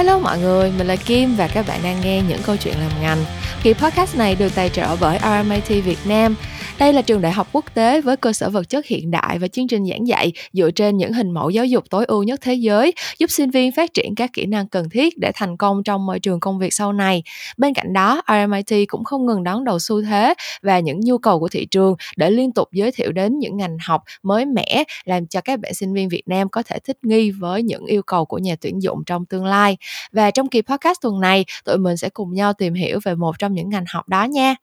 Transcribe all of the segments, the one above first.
Hello mọi người, mình là Kim và các bạn đang nghe những câu chuyện làm ngành. Kỳ podcast này được tài trợ bởi RMIT Việt Nam. Đây là trường đại học quốc tế với cơ sở vật chất hiện đại và chương trình giảng dạy dựa trên những hình mẫu giáo dục tối ưu nhất thế giới, giúp sinh viên phát triển các kỹ năng cần thiết để thành công trong môi trường công việc sau này. Bên cạnh đó, RMIT cũng không ngừng đón đầu xu thế và những nhu cầu của thị trường để liên tục giới thiệu đến những ngành học mới mẻ làm cho các bạn sinh viên Việt Nam có thể thích nghi với những yêu cầu của nhà tuyển dụng trong tương lai. Và trong kỳ podcast tuần này, tụi mình sẽ cùng nhau tìm hiểu về một trong những ngành học đó nha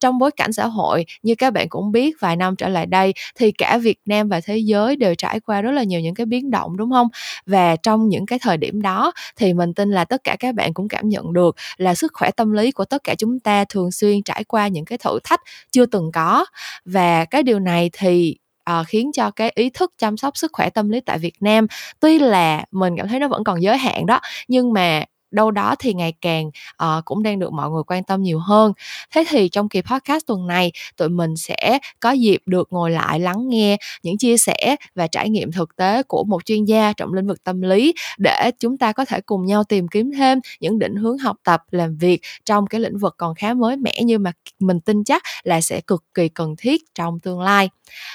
trong bối cảnh xã hội như các bạn cũng biết vài năm trở lại đây thì cả Việt Nam và thế giới đều trải qua rất là nhiều những cái biến động đúng không? Và trong những cái thời điểm đó thì mình tin là tất cả các bạn cũng cảm nhận được là sức khỏe tâm lý của tất cả chúng ta thường xuyên trải qua những cái thử thách chưa từng có. Và cái điều này thì uh, khiến cho cái ý thức chăm sóc sức khỏe tâm lý tại Việt Nam tuy là mình cảm thấy nó vẫn còn giới hạn đó nhưng mà đâu đó thì ngày càng uh, cũng đang được mọi người quan tâm nhiều hơn thế thì trong kỳ podcast tuần này tụi mình sẽ có dịp được ngồi lại lắng nghe những chia sẻ và trải nghiệm thực tế của một chuyên gia trong lĩnh vực tâm lý để chúng ta có thể cùng nhau tìm kiếm thêm những định hướng học tập làm việc trong cái lĩnh vực còn khá mới mẻ nhưng mà mình tin chắc là sẽ cực kỳ cần thiết trong tương lai.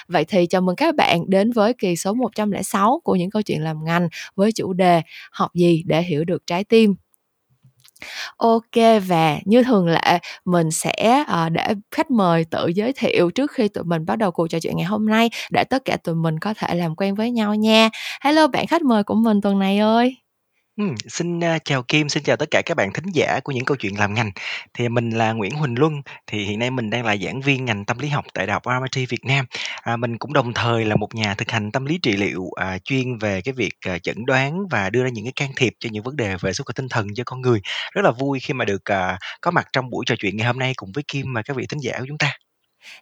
Vậy thì chào mừng các bạn đến với kỳ số 106 của những câu chuyện làm ngành với chủ đề học gì để hiểu được trái tim. OK và như thường lệ mình sẽ, ờ, để khách mời tự giới thiệu trước khi tụi mình bắt đầu cuộc trò chuyện ngày hôm nay để tất cả tụi mình có thể làm quen với nhau nha. Hello bạn khách mời của mình tuần này ơi! Ừm, xin, a, chào Kim, xin chào tất cả các bạn thính giả của những câu chuyện làm ngành. Thì mình là Nguyễn Huỳnh Luân, thì hiện nay mình đang là giảng viên ngành tâm lý học tại Đại học RMIT Việt Nam. À, mình cũng đồng thời là một nhà thực hành tâm lý trị liệu, à, chuyên về cái việc, à, chẩn đoán và đưa ra những cái can thiệp cho những vấn đề về sức khỏe tinh thần cho con người. Rất là vui khi mà được, à, có mặt trong buổi trò chuyện ngày hôm nay cùng với Kim và các vị thính giả của chúng ta.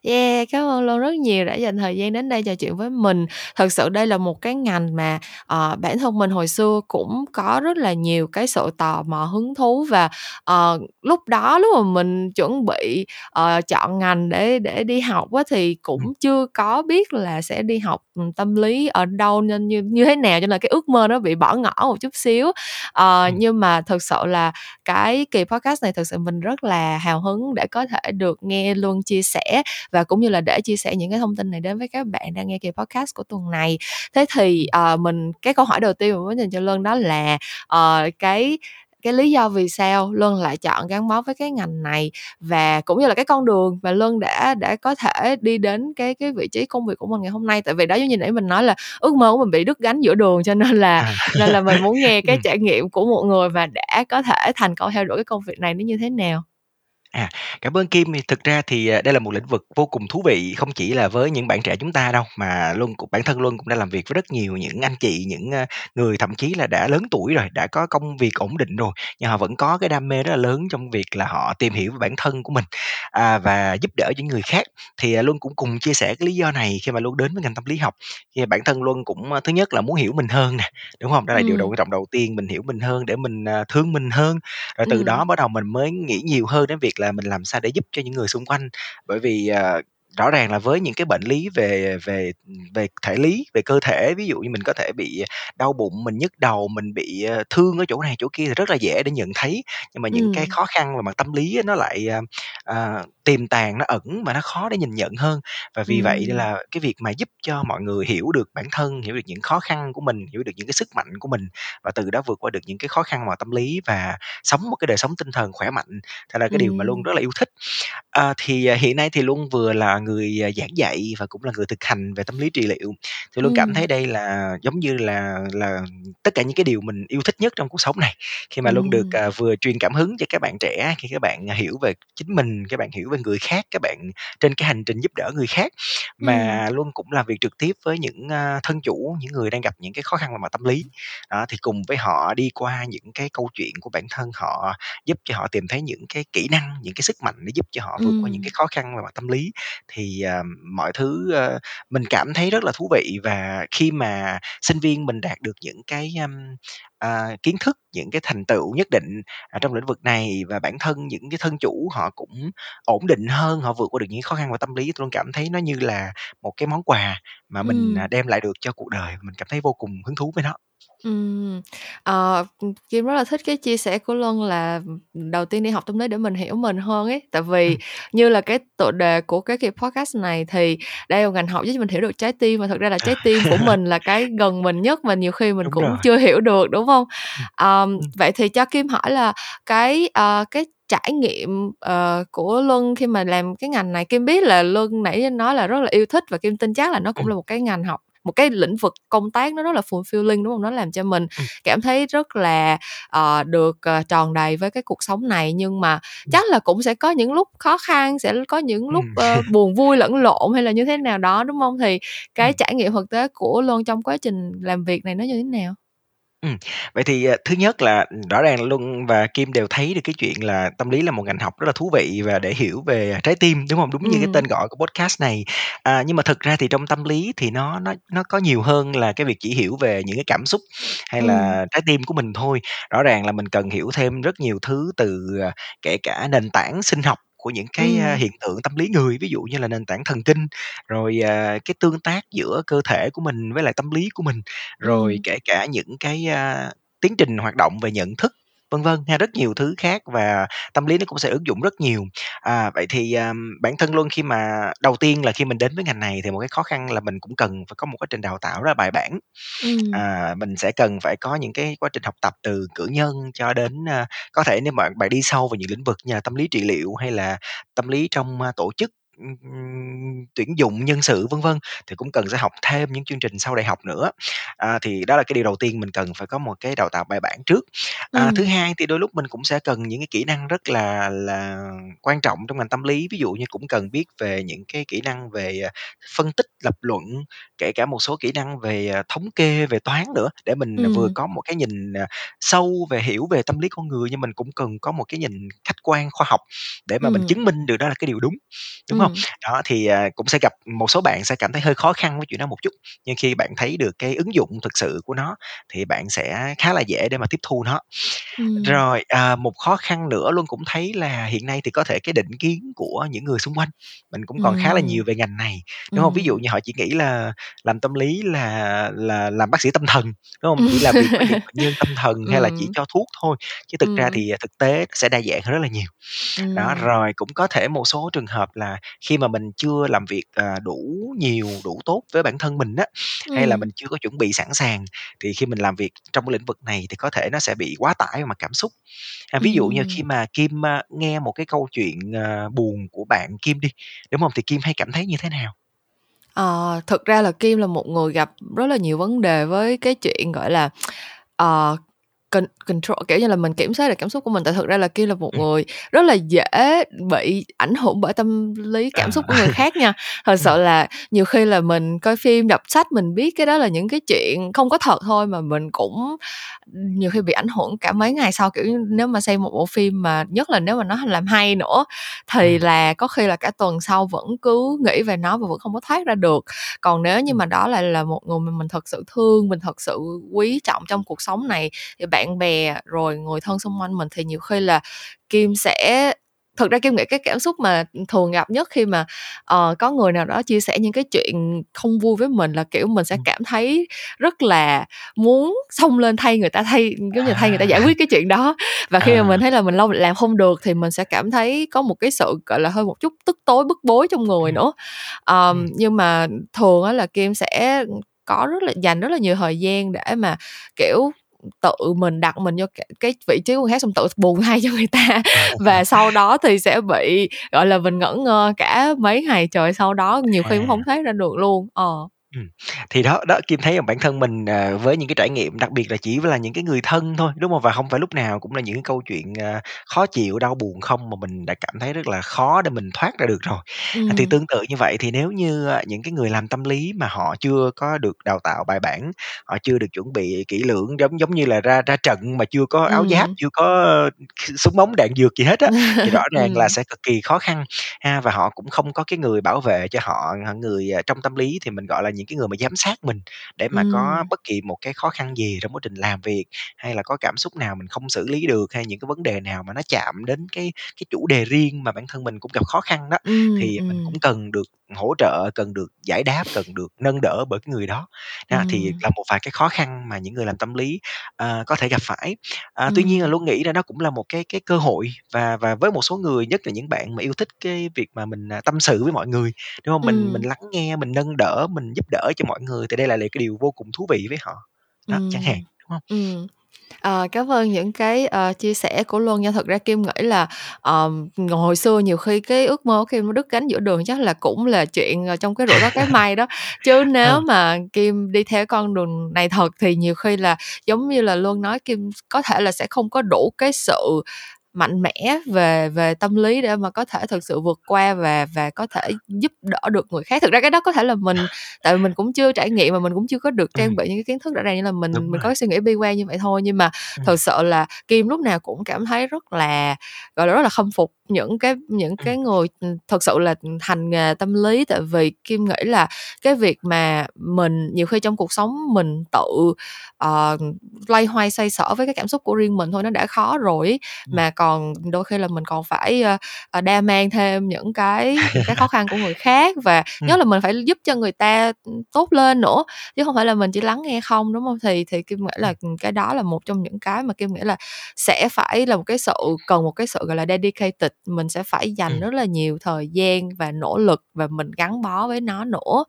Yeah, cảm ơn Luân rất nhiều đã dành thời gian đến đây trò chuyện với mình. Thật sự đây là một cái ngành mà, ờ, bản thân mình hồi xưa cũng có rất là nhiều cái sự tò mò, hứng thú và, ờ, lúc đó lúc mà mình chuẩn bị, ờ, chọn ngành để để đi học á thì cũng chưa có biết là sẽ đi học, ừm, tâm lý ở đâu nên như như thế nào, cho nên là cái ước mơ nó bị bỏ ngỏ một chút xíu. Ờ, Ừm. nhưng mà thực sự là cái kỳ podcast này thực sự mình rất là hào hứng để có thể được nghe Luân chia sẻ và cũng như là để chia sẻ những cái thông tin này đến với các bạn đang nghe kỳ podcast của tuần này. Thế thì, ờ, mình cái câu hỏi đầu tiên mình muốn dành cho Luân đó là, ờ, cái cái lý do vì sao Luân lại chọn gắn bó với cái ngành này và cũng như là cái con đường mà Luân đã đã có thể đi đến cái cái vị trí công việc của mình ngày hôm nay. Tại vì đó giống như nãy mình nói là ước mơ của mình bị đứt gánh giữa đường, cho nên là À. nên là mình muốn nghe cái Ừm. trải nghiệm của một người mà đã có thể thành công theo đuổi cái công việc này nó như thế nào. À, cảm ơn Kim. Thì thực ra thì, à, đây là một lĩnh vực vô cùng thú vị, không chỉ là với những bạn trẻ chúng ta đâu, mà Luân cũng bản thân Luân cũng đã làm việc với rất nhiều những anh chị, những, a, người thậm chí là đã lớn tuổi rồi, đã có công việc ổn định rồi, nhưng họ vẫn có cái đam mê rất là lớn trong việc là họ tìm hiểu về bản thân của mình, à, và giúp đỡ những người khác. Thì, à, Luân cũng cùng chia sẻ cái lý do này khi mà Luân đến với ngành tâm lý học. Thì bản thân Luân cũng, a, thứ nhất là muốn hiểu mình hơn nè, đúng hông? Đó là điều đầu Ừm. quan trọng đầu tiên, mình hiểu mình hơn để mình, à, thương mình hơn, rồi từ Ừm. đó bắt đầu mình mới nghĩ nhiều hơn đến việc là là mình làm sao để giúp cho những người xung quanh. Bởi vì, à, rõ ràng là với những cái bệnh lý về về, về thể lý, về cơ thể, ví dụ như mình có thể bị đau bụng, mình nhức đầu, mình bị, ờ, thương ở chỗ này chỗ kia thì rất là dễ để nhận thấy. Nhưng mà những cái Ừm. khó khăn về mặt tâm lý á, nó lại, à, à, tiềm tàng, nó ẩn và nó khó để nhìn nhận hơn. Và vì vậy nên Ừm. là cái việc mà giúp cho mọi người hiểu được bản thân, hiểu được những khó khăn của mình, hiểu được những cái sức mạnh của mình và từ đó vượt qua được những cái khó khăn về mặt tâm lý và sống một cái đời sống tinh thần khỏe mạnh, thật là cái điều mà Luân Ừm. rất là yêu thích. À, thì, à, hiện nay thì Luân vừa là người, à, giảng dạy và cũng là người thực hành về tâm lý trị liệu, thì Luân cảm Ừm. thấy đây là giống như là là tất cả những cái điều mình yêu thích nhất trong cuộc sống này. Khi mà Luân được, Ừm. à, vừa truyền cảm hứng cho các bạn trẻ, khi các bạn, à, hiểu về chính mình, các bạn hiểu về người khác, các bạn trên cái hành trình giúp đỡ người khác, Ừm. mà Luân cũng làm việc trực tiếp với những, a, thân chủ, những người đang gặp những cái khó khăn về mặt tâm lý. Đó, thì cùng với họ đi qua những cái câu chuyện của bản thân họ, giúp cho họ tìm thấy những cái kỹ năng, những cái sức mạnh để giúp cho họ vượt qua những Ừm. cái khó khăn về mặt tâm lý. Thì, à, mọi thứ, ơ, mình cảm thấy rất là thú vị và khi mà sinh viên mình đạt được những cái, ưm, à, kiến thức, những cái thành tựu nhất định, à, trong lĩnh vực này và bản thân những cái thân chủ họ cũng ổn định hơn, họ vượt qua được những khó khăn về tâm lý, thì Luân cảm thấy nó như là một cái món quà mà mình, Ừm. à, đem lại được cho cuộc đời, mình cảm thấy vô cùng hứng thú với nó. Ừm, ờ, ừm, Kim rất là thích cái chia sẻ của Luân là, đầu tiên đi học tâm lý để mình hiểu mình hơn ấy. Tại vì Ừm. như là cái tựa đề của cái kỳ podcast này thì đây là ngành học giúp cho mình hiểu được trái tim, và thực ra là trái tim của mình là cái gần mình nhất mà nhiều khi mình Đúng cũng rồi. chưa hiểu được, đúng hông? Ừm, Ờm, ừm. vậy thì cho Kim hỏi là cái, ờ, cái trải nghiệm, ờ, của Luân khi mà làm cái ngành này Kim biết là Luân nãy nói là rất là yêu thích và Kim tin chắc là nó cũng là một cái ngành học một cái lĩnh vực công tác nó rất là fulfilling, đúng hông? Nó làm cho mình cảm thấy rất là, ờ, được, ờ, tròn đầy với cái cuộc sống này. Nhưng mà chắc là cũng sẽ có những lúc khó khăn, sẽ có những lúc, ơ, buồn vui lẫn lộn hay là như thế nào đó, đúng hông? Thì cái trải nghiệm thực tế của Luân trong quá trình làm việc này nó như thế nào? Ừm, vậy thì, ờ, thứ nhất là, rõ ràng Luân và Kim đều thấy được cái chuyện là tâm lý là một ngành học rất là thú vị và để hiểu về trái tim, đúng hông? Đúng như cái tên gọi của podcast này. À, nhưng mà thực ra thì trong tâm lý thì nó nó nó có nhiều hơn là cái việc chỉ hiểu về những cái cảm xúc hay Ừm. là trái tim của mình thôi. Rõ ràng là mình cần hiểu thêm rất nhiều thứ từ, ờ, kể cả nền tảng sinh học của những cái, Ừm. hiện tượng tâm lý người, ví dụ như là nền tảng thần kinh, rồi, à, cái tương tác giữa cơ thể của mình với lại tâm lý của mình, rồi Ừm. kể cả những cái, tiến trình hoạt động về nhận thức, vân vân ha, rất nhiều thứ khác và tâm lý nó cũng sẽ ứng dụng rất nhiều. À, vậy thì, à, bản thân Luân khi mà đầu tiên là khi mình đến với ngành này thì một cái khó khăn là mình cũng cần phải có một quá trình đào tạo rất là bài bản. Ừm. À, mình sẽ cần phải có những cái quá trình học tập từ cử nhân cho đến, a có thể nếu mà bạn đi sâu vào những lĩnh vực như là tâm lý trị liệu hay là tâm lý trong, a, tổ chức, ừm, ừm, tuyển dụng nhân sự, vân vân, thì cũng cần sẽ học thêm những chương trình sau đại học nữa. À, thì đó là cái điều đầu tiên mình cần phải có một cái đào tạo bài bản trước. À, thứ Ừm. hai thì đôi lúc mình cũng sẽ cần những cái kỹ năng rất là là quan trọng trong ngành tâm lý, ví dụ như cũng cần biết về những cái kỹ năng về, à, phân tích, lập luận, kể cả một số kỹ năng về, à, thống kê, về toán nữa, để mình, vừa Ừm. có một cái nhìn, à, sâu về hiểu về tâm lý con người, nhưng mình cũng cần có một cái nhìn khách quan, khoa học để mà mình Ừm. chứng minh được đó là cái điều đúng, đúng hông? Ừm. Đó, thì, à, cũng sẽ gặp một số bạn sẽ cảm thấy hơi khó khăn với chuyện đó một chút, nhưng khi bạn thấy được cái ứng dụng thực sự của nó thì bạn sẽ khá là dễ để mà tiếp thu nó. Ừm. Rồi, à, một khó khăn nữa Luân cũng thấy là hiện nay thì có thể cái định kiến của những người xung quanh, mình cũng còn khá là Ừm. nhiều về ngành này, đúng hông? Ví dụ như họ chỉ nghĩ là làm tâm lý là là làm bác sĩ tâm thần, đúng hông? Chỉ làm việc bệnh nhân tâm thần hay là chỉ Ừm. cho thuốc thôi, chứ thực ra Ừm. thì, à, thực tế sẽ đa dạng hơn rất là nhiều. Đó, Ừm. rồi cũng có thể một số trường hợp là khi mà mình chưa làm việc, à, đủ nhiều, đủ tốt với bản thân mình á, hay là Ừm. mình chưa có chuẩn bị sẵn sàng, thì khi mình làm việc trong cái lĩnh vực này thì có thể nó sẽ bị quá tải về mặt cảm xúc. À, ví dụ như khi Ừm. mà Kim, a, nghe một cái câu chuyện, ờ, buồn của bạn Kim đi, đúng hông? Thì Kim hay cảm thấy như thế nào? Ờ, thực ra là Kim là một người gặp rất là nhiều vấn đề với cái chuyện, gọi là, ờ, control kiểu như là, mình kiểm soát được cảm xúc của mình. Tại thực ra là Kim là một Ừm. người rất là dễ bị ảnh hưởng bởi tâm lý, cảm À. xúc của người khác nha. Thật sự Ừm. là nhiều khi là mình coi phim, đọc sách, mình biết cái đó là những cái chuyện không có thật thôi mà mình cũng, nhiều khi bị ảnh hưởng cả mấy ngày sau. Kiểu như, nếu mà xem một bộ phim mà nhất là nếu mà nó làm hay nữa, thì Ừm. là có khi là cả tuần sau vẫn cứ nghĩ về nó và vẫn không có thoát ra được. Còn nếu như mà đó lại là một người mà mình thật sự thương, mình thật sự quý trọng trong cuộc sống này, thì bạn bè rồi người thân xung quanh mình thì nhiều khi là Kim sẽ thực ra Kim nghĩ cái cảm xúc mà, thường gặp nhất khi mà, ờ, có người nào đó chia sẻ những cái chuyện không vui với mình là, kiểu, mình sẽ cảm thấy rất là muốn xông lên thay người ta, thay giống như, thay người ta À. giải quyết cái chuyện đó. Và khi mà À. mình thấy là mình lâu làm không được thì mình sẽ cảm thấy có một cái sự, gọi là, hơi một chút tức tối, bức bối trong người nữa. Ừm. nhưng mà thường á là Kim sẽ có rất là dành rất là nhiều thời gian để mà, kiểu, tự mình đặt mình vô cái vị trí của người khác xong tự buồn thay cho người ta. Và sau đó thì sẽ bị, gọi là, mình ngẩn ngơ cả mấy ngày trời sau đó, nhiều khi cũng hổng À. thoát ra được luôn. Ờ. Ừm, thì đó, đó, Kim thấy là bản thân mình, ờ, với những cái trải nghiệm, đặc biệt là chỉ là những cái người thân thôi, đúng hông? Và hông phải lúc nào cũng là những cái câu chuyện, ờ, khó chịu, đau buồn không, mà mình đã cảm thấy rất là khó để mình thoát ra được rồi. À, thì Ừm. tương tự như vậy thì nếu như, a, những cái người làm tâm lý mà họ chưa có được đào tạo bài bản, họ chưa được chuẩn bị kỹ lưỡng, giống giống như là ra ra trận mà chưa có áo giáp, Ừm. chưa có, ơ, súng ống đạn dược gì hết á, thì rõ ràng là Ừm. sẽ cực kỳ khó khăn ha. Và họ cũng không có cái người bảo vệ cho họ, người, à, trong tâm lý thì mình gọi là những cái người mà giám sát mình, để mà có Ừm. bất kỳ một cái khó khăn gì trong quá trình làm việc, hay là có cảm xúc nào mình không xử lý được, hay những cái vấn đề nào mà nó chạm đến cái cái chủ đề riêng mà bản thân mình cũng gặp khó khăn đó, Ừm, thì mình cũng cần được hỗ trợ, cần được giải đáp, cần được nâng đỡ bởi cái người đó. Đó, thì Ừm. là một vài cái khó khăn mà những người làm tâm lý, ờ, có thể gặp phải. À, tuy nhiên là luôn nghĩ là nó cũng là một cái cái cơ hội và và với một số người, nhất là những bạn mà yêu thích cái việc mà mình, à, tâm sự với mọi người, đúng hông? Mình mình Ừm. lắng nghe, mình nâng đỡ, mình giúp đỡ cho mọi người thì đây là cái điều vô cùng thú vị với họ. Đó, chẳng hạn, đúng hông? ừm. Ờ, cảm ơn những cái, ờ, chia sẻ của Luân nha. Thực ra Kim nghĩ là, ờm, hồi xưa nhiều khi cái ước mơ của Kim nó đứt gánh giữa đường chắc là cũng là chuyện, ờ, trong cái rủi có cái may đó. Chứ nếu Ờ. mà Kim đi theo con đường này thật thì nhiều khi là giống như là Luân nói, Kim có thể là sẽ không có đủ cái sự mạnh mẽ về về tâm lý để mà có thể thực sự vượt qua và và có thể giúp đỡ được người khác. Thực ra cái đó có thể là mình tại vì mình cũng chưa trải nghiệm và mình cũng chưa có được trang Ừm. bị những cái kiến thức rõ ràng nên là mình Đúng mình có rồi. cái suy nghĩ bi quan như vậy thôi. Nhưng mà Ừm. thực sự là Kim lúc nào cũng cảm thấy rất là, gọi là, rất là khâm phục những cái những cái người, thực sự là, ừm, hành nghề tâm lý. Tại vì Kim nghĩ là cái việc mà mình nhiều khi trong cuộc sống mình tự, ờ, loay hoay xoay sở với cái cảm xúc của riêng mình thôi nó đã khó rồi mà còn đôi khi là mình còn phải, ờ, đa mang thêm những cái cái khó khăn của người khác và nhớ là mình phải giúp cho người ta, tốt lên nữa, chứ hông phải là mình chỉ lắng nghe không, đúng hông? Thì thì Kim nghĩ là, cái đó là một trong những cái mà Kim nghĩ là sẽ phải là một cái sự cần một cái sự, gọi là, dedicated, mình sẽ phải dành rất là nhiều thời gian và nỗ lực và mình gắn bó với nó nữa.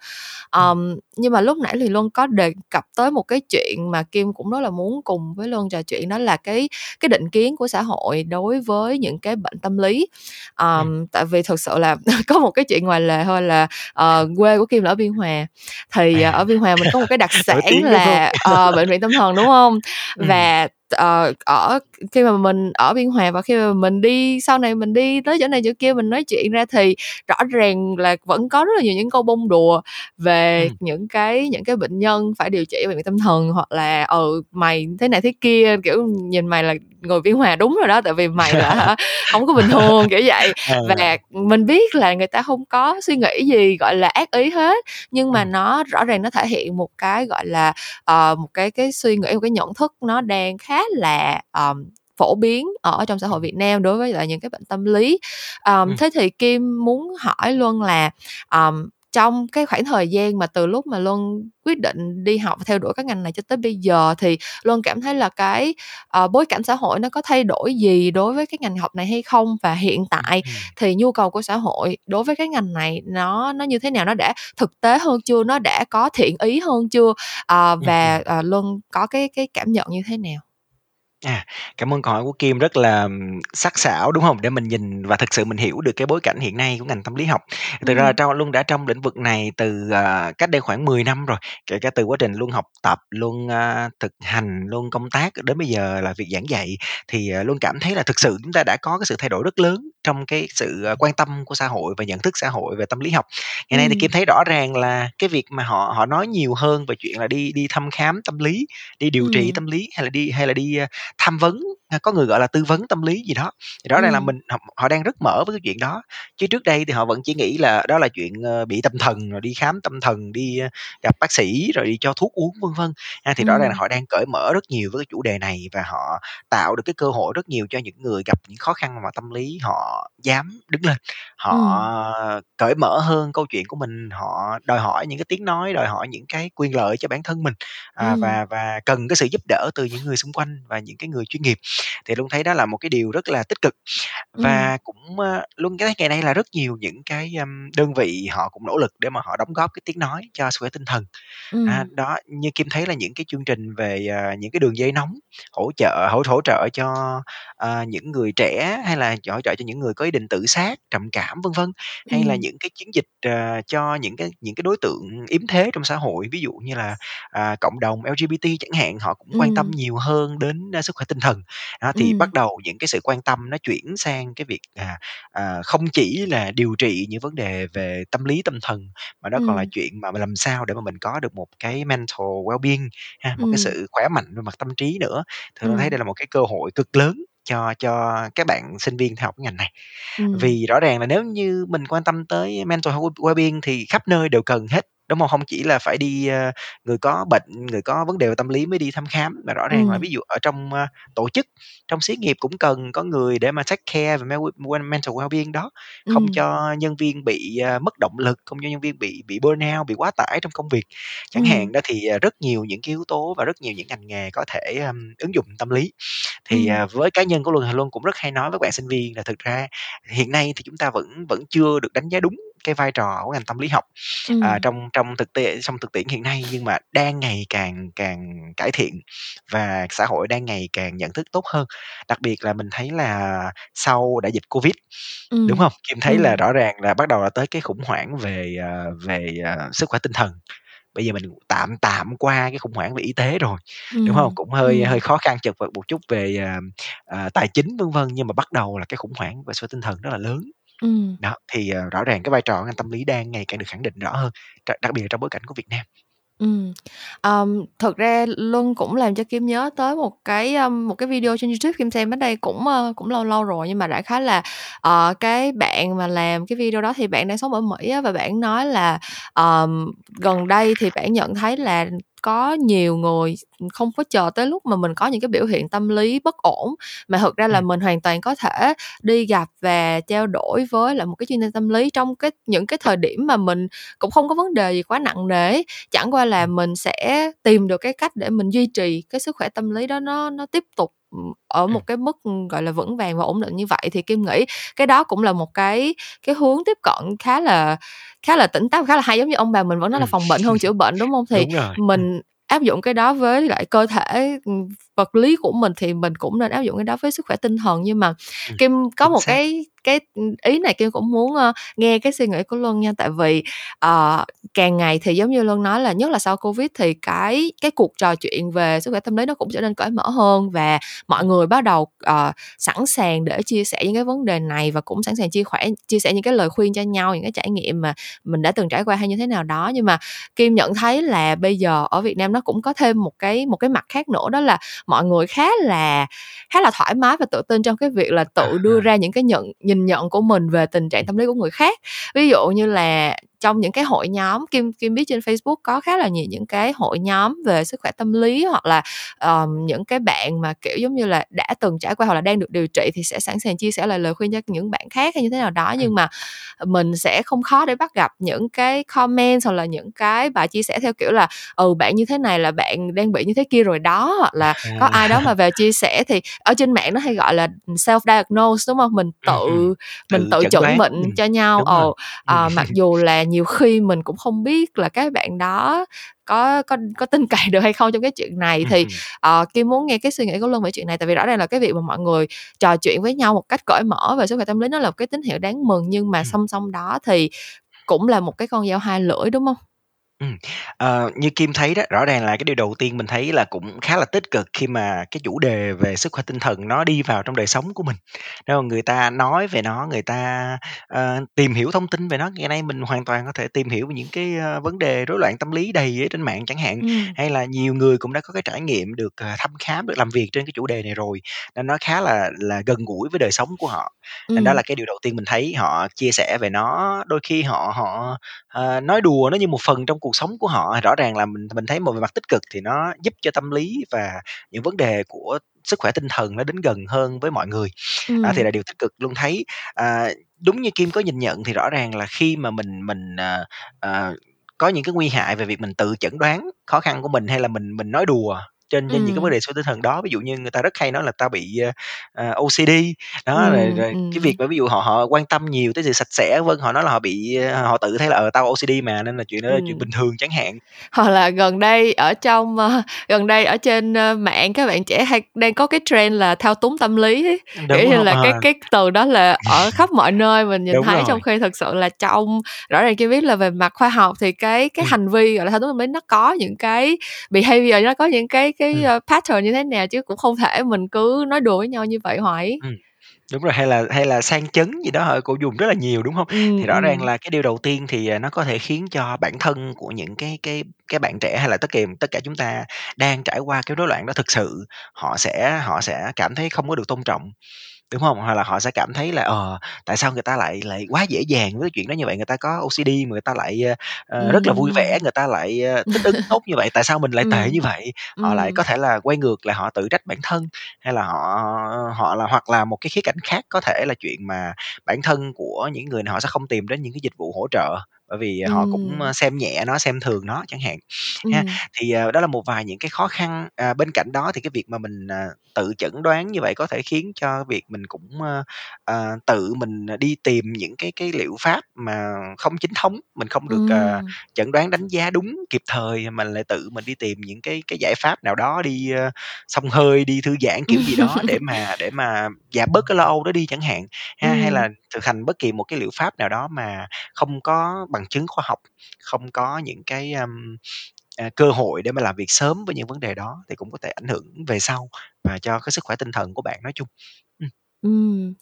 Ờm, nhưng mà lúc nãy thì Luân có đề cập tới một cái chuyện mà Kim cũng rất là muốn cùng với Luân trò chuyện đó là cái cái định kiến của xã hội đối với những cái bệnh tâm lý. Ừm. Ờm, tại vì thực sự là có một cái chuyện ngoài lề thôi là, ờ, quê của Kim là ở Biên Hòa, thì, ờ, À, ở Biên Hòa mình có một cái đặc sản là, ờ, bệnh viện tâm thần, đúng hông? Ừm. Và, ờ, ở khi mà mình ở Biên Hòa và khi mà mình đi sau này mình đi tới chỗ này chỗ kia mình nói chuyện ra thì rõ ràng là vẫn có rất là nhiều những câu bông đùa về Ừm. những cái những cái bệnh nhân phải điều trị bệnh tâm thần hoặc là "Ừ, mày thế này thế kia", kiểu, "Nhìn mày là người Biên Hòa đúng rồi đó, tại vì mày là hả hổng có bình thường", kiểu vậy. À. Và mình biết là người ta hông có suy nghĩ gì, gọi là, ác ý hết, nhưng mà Ừm. nó rõ ràng nó thể hiện một cái, gọi là, ờ, một cái cái suy nghĩ, một cái nhận thức nó đang khá là, ờm, phổ biến ở trong xã hội. Việt Nam đối với lại những cái bệnh tâm lý. Ờm, Ừm. thế thì Kim muốn hỏi Luân là, ờm, trong cái khoảng thời gian mà từ lúc mà Luân quyết định đi học theo đuổi cái ngành này cho tới bây giờ thì Luân cảm thấy là cái, ờ, bối cảnh xã hội nó có thay đổi gì đối với cái ngành học này hay không? Và hiện tại thì nhu cầu của xã hội đối với cái ngành này nó nó như thế nào? Nó đã thực tế hơn chưa? Nó đã có thiện ý hơn chưa? Ừm, và, ờ, Luân có cái cái cảm nhận như thế nào? À, cảm ơn câu hỏi của Kim rất là, ừm, sắc sảo, đúng hông? Để mình nhìn và thực sự mình hiểu được cái bối cảnh hiện nay của ngành tâm lý học. Thực ra Ừm. trong Luân đã trong lĩnh vực này từ, à, cách đây khoảng 10 năm rồi, kể cả từ quá trình Luân học tập, Luân, a, thực hành, Luân công tác đến bây giờ là việc giảng dạy, thì, à, Luân cảm thấy là thực sự chúng ta đã có cái sự thay đổi rất lớn trong cái sự, à, quan tâm của xã hội và nhận thức xã hội về tâm lý học. Ngày nay thì Ừm. Kim thấy rõ ràng là cái việc mà họ họ nói nhiều hơn về chuyện là đi đi thăm khám tâm lý, đi điều trị Ừm. tâm lý hay là đi hay là đi, a, tham vấn, a, có người gọi là tư vấn tâm lý gì đó, thì rõ ràng là Ừm. mình họ họ đang rất mở với cái chuyện đó. Chứ trước đây thì họ vẫn chỉ nghĩ là đó là chuyện, ờ, bị tâm thần rồi đi khám tâm thần, đi, a, gặp bác sĩ rồi đi cho thuốc uống, vân vân. A, thì rõ ràng là họ đang cởi mở rất nhiều với cái chủ đề này và họ tạo được cái cơ hội rất nhiều cho những người gặp những khó khăn mặt tâm lý, họ dám đứng lên, họ Ừm. cởi mở hơn câu chuyện của mình, họ đòi hỏi những cái tiếng nói, đòi hỏi những cái quyền lợi cho bản thân mình, à, Ừm. và và cần cái sự giúp đỡ từ những người xung quanh và những cái người chuyên nghiệp. Thì Luân thấy đó là một cái điều rất là tích cực. Và cũng, a, Luân thấy ngày nay là rất nhiều những cái, đơn vị họ cũng nỗ lực để mà họ đóng góp cái tiếng nói cho sức khỏe tinh thần. À, Ừm. đó, như Kim thấy là những cái chương trình về, à, những cái đường dây nóng hỗ trợ hỗ hỗ trợ cho, à, những người trẻ hay là hỗ trợ cho những người có ý định tự sát, trầm cảm, vân vân, hay là Ừm. những cái chiến dịch, ờ, cho những cái những cái đối tượng yếm thế trong xã hội, ví dụ như là, à, cộng đồng LGBT chẳng hạn, họ cũng quan tâm nhiều hơn đến, a, sức khỏe tinh thần. Đó, thì Ừm. bắt đầu những cái sự quan tâm nó chuyển sang cái việc, à, à, không chỉ là điều trị những vấn đề về tâm lý, tâm thần, mà nó còn là Ừm. chuyện mà làm sao để mà mình có được một cái mental well-being ha, một cái Ừm. sự khỏe mạnh về mặt tâm trí nữa. Thì Luân thấy Ừm. đây là một cái cơ hội cực lớn cho cho các bạn sinh viên theo học cái ngành này. Ừm. Vì rõ ràng là nếu như mình quan tâm tới mental health well-being thì khắp nơi đều cần hết. Đúng hông? Hông chỉ là phải đi, ơ người có bệnh, người có vấn đề về tâm lý mới đi thăm khám, mà rõ ràng là Ừm. ví dụ ở trong, a, tổ chức, trong xí nghiệp cũng cần có người để mà take care về me we mental well-being đó, không Ừm. cho nhân viên bị, à, mất động lực, không cho nhân viên bị bị burnout, bị quá tải trong công việc chẳng Ừm. hạn đó. Thì, à, rất nhiều những cái yếu tố và rất nhiều những ngành nghề có thể, ưm, ứng dụng tâm lý. Thì, Ừm. à, với cá nhân của Luân thì Luân cũng rất hay nói với bạn sinh viên là thực ra hiện nay thì chúng ta vẫn vẫn chưa được đánh giá đúng cái vai trò của ngành tâm lý học, à, Ừm. trong trong thực tế trong thực tiễn hiện nay, nhưng mà đang ngày càng càng cải thiện và xã hội đang ngày càng nhận thức tốt hơn. Đặc biệt là mình thấy là sau đại dịch Covid, đúng Ừm, hông? Kim thấy là ừm. rõ ràng là bắt đầu là tới cái khủng hoảng về, à, về, à, sức khỏe tinh thần. Bây giờ mình tạm tạm qua cái khủng hoảng về y tế rồi, đúng hông? Ừm, Cũng hơi hơi ừm. khó khăn chật vật một chút về, à, à, tài chính, vân vân, nhưng mà bắt đầu là cái khủng hoảng về sức khỏe tinh thần rất là lớn. Ừm. Đó, thì, à, rõ ràng cái vai trò của ngành tâm lý đang ngày càng được khẳng định rõ hơn, tr đặc biệt là trong bối cảnh của Việt Nam. Ừm, ờm, thực ra Luân cũng làm cho Kim nhớ tới một cái, ưm, một cái video trên YouTube Kim xem cách đây cũng, ơ, cũng lâu lâu rồi, nhưng mà đại khái là, ờ, cái bạn mà làm cái video đó thì bạn đang sống ở Mỹ á, và bạn nói là, ờm, gần đây thì bạn nhận thấy là có nhiều người không có chờ tới lúc mà mình có những cái biểu hiện tâm lý bất ổn, mà thực ra là mình hoàn toàn có thể đi gặp và trao đổi với lại một cái chuyên gia tâm lý trong cái những cái thời điểm mà mình cũng không có vấn đề gì quá nặng nề. Chẳng qua là mình sẽ tìm được cái cách để mình duy trì cái sức khỏe tâm lý đó nó nó tiếp tục, ở một cái mức, gọi là, vững vàng và ổn định như vậy. Thì Kim nghĩ cái đó cũng là một cái cái hướng tiếp cận khá là khá là tỉnh táo, khá là hay. Giống như ông bà mình vẫn nói là phòng bệnh hơn chữa bệnh, đúng hông? Thì Đúng rồi, mình áp dụng cái đó với lại cơ thể, vật lý của mình thì mình cũng nên áp dụng cái đó với sức khỏe tinh thần. Nhưng mà Ừm, Kim có một cái cái, ý này Kim cũng muốn, ơ, nghe cái suy nghĩ của Luân nha, tại vì, ờ, càng ngày thì giống như Luân nói là nhất là sau Covid thì cái cái cuộc trò chuyện về sức khỏe tâm lý nó cũng trở nên cởi mở hơn và mọi người bắt đầu, ờ, sẵn sàng để chia sẻ những cái vấn đề này và cũng sẵn sàng chia khoẻ chia sẻ những cái lời khuyên cho nhau, những cái trải nghiệm mà mình đã từng trải qua hay như thế nào đó. Nhưng mà Kim nhận thấy là bây giờ ở Việt Nam nó cũng có thêm một cái một cái mặt khác nữa, đó là mọi người khá là khá là thoải mái và tự tin trong cái việc là À tự đưa ra những cái nhận nhìn nhận của mình về tình trạng tâm lý của người khác. Ví dụ như là trong những cái hội nhóm, Kim Kim biết trên Facebook có khá là nhiều những cái hội nhóm về sức khỏe tâm lý, hoặc là, ờm, những cái bạn mà, kiểu, giống như là, đã từng trải qua hoặc là đang được điều trị thì sẽ sẵn sàng chia sẻ lại lời khuyên cho những bạn khác hay như thế nào đó. Ừm. Nhưng mà, mình sẽ không khó để bắt gặp những cái comment hoặc là những cái bài chia sẻ theo kiểu là "Ừ, bạn như thế này là bạn đang bị như thế kia rồi đó." Hoặc là có À. ai đó mà vào chia sẻ thì ở trên mạng nó hay gọi là, ừm, self-diagnose, đúng hông? Mình Ừm, ừm, tự mình tự đoán, bệnh cho nhau. rồi, Ờ, ờ, mặc dù là nhiều khi mình cũng không biết là cái bạn đó có có có tin cậy được hay không trong cái chuyện này. Thì, ờ, Kim muốn nghe cái suy nghĩ của Luân về chuyện này, tại vì rõ ràng là cái việc mà mọi người trò chuyện với nhau một cách cởi mở về sức khỏe tâm lý nó là một cái tín hiệu đáng mừng, nhưng mà song song đó thì cũng là một cái con dao hai lưỡi, đúng hông? Ừm, ờ, như Kim thấy đó, rõ ràng là cái điều đầu tiên mình thấy là cũng khá là tích cực khi mà cái chủ đề về sức khỏe tinh thần nó đi vào trong đời sống của mình, đúng hông? Người ta nói về nó, người ta, ờ, tìm hiểu thông tin về nó. Ngày nay mình hoàn toàn có thể tìm hiểu về những cái, ơ, vấn đề rối loạn tâm lý đầy ở trên mạng chẳng hạn, Ừm. hay là nhiều người cũng đã có cái trải nghiệm được, ờ, thăm khám, được làm việc trên cái chủ đề này rồi, nên nó khá là là gần gũi với đời sống của họ. Nên đó Ừm. là cái điều đầu tiên mình thấy họ chia sẻ về nó, đôi khi họ họ, ờ, nói đùa nó như một phần trong cuộc sống của họ. Rõ ràng là mình mình thấy một về mặt tích cực thì nó giúp cho tâm lý và những vấn đề của sức khỏe tinh thần nó đến gần hơn với mọi người, đó thì Ừm. là điều tích cực luôn thấy. À, đúng như Kim có nhìn nhận thì rõ ràng là khi mà mình mình, ờ, ờ, có những cái nguy hại về việc mình tự chẩn đoán khó khăn của mình, hay là mình mình nói đùa trên trên những cái vấn Ừm. đề sức tinh thần đó, ví dụ như người ta rất hay nói là "Tao bị, ờ, ờ, OCD." Đó, rồi Ừm, rồi cái việc ừm. mà ví dụ họ họ quan tâm nhiều tới sự sạch sẽ, vân, họ nói là họ bị, ơ họ tự thấy là "Ờ, tao OCD mà, nên là chuyện đó là chuyện Ừm. bình thường." chẳng hạn. Hoặc là gần đây ở trong, ơ gần đây ở trên, ơ, mạng các bạn trẻ hay đang có cái trend là thao túng tâm lý ấy, Ừm, kiểu đúng như hông? là, cái Ờ. cái từ đó là ở khắp mọi nơi mình nhìn Đúng thấy, rồi. trong khi thực sự là trong rõ ràng Kim biết là về mặt khoa học thì cái cái Ừm. hành vi, gọi là, thao túng tâm lý nó có những cái behaviour, nó có những cái cái, Ừm. ơ, pattern như thế nào, chứ cũng không thể mình cứ nói đùa với nhau như vậy hoài. Ừm, đúng rồi, hay là hay là sang chấn gì đó họ cũng dùng rất là nhiều, đúng hông? Ừm, Thì rõ ràng là cái điều đầu tiên thì, à, nó có thể khiến cho bản thân của những cái cái cái bạn trẻ, hay là tất kiềm tất cả chúng ta đang trải qua cái rối loạn đó thực sự, họ sẽ họ sẽ cảm thấy không có được tôn trọng. Đúng hông? Hoặc là họ sẽ cảm thấy là, ờ, tại sao người ta lại lại quá dễ dàng với cái chuyện đó như vậy, người ta có OCD mà người ta lại, ờ, ờ, rất là vui vẻ, người ta lại, ờ, thích ứng tốt như vậy, tại sao mình lại tệ Ừm, như vậy? Họ lại ừm. có thể là quay ngược lại họ tự trách bản thân, hay là họ họ là hoặc là một cái khía cạnh khác có thể là chuyện mà bản thân của những người này họ sẽ không tìm đến những cái dịch vụ hỗ trợ, bởi vì họ cũng, xem nhẹ nó, xem thường nó chẳng hạn, ha. Ừm. Thì, ờ, đó là một vài những cái khó khăn, à, bên cạnh đó thì cái việc mà mình, à, tự chẩn đoán như vậy có thể khiến cho việc mình cũng, ơ, ờ, tự mình, đi tìm những cái cái liệu pháp mà không chính thống, mình không được, ờ, Ừm. chẩn đoán đánh giá đúng kịp thời, mình lại tự mình đi tìm những cái cái giải pháp nào đó đi, ơ, xông hơi, đi thư giãn kiểu gì đó để mà để mà giảm bớt cái lo âu đó đi chẳng hạn, ha. Hay Ừm. là thực hành bất kỳ một cái liệu pháp nào đó mà không có bằng chứng khoa học, không có những cái, ưm, à, cơ hội để mà làm việc sớm với những vấn đề đó thì cũng có thể ảnh hưởng về sau và cho cái sức khỏe tinh thần của bạn nói chung. Ừm. Ừm,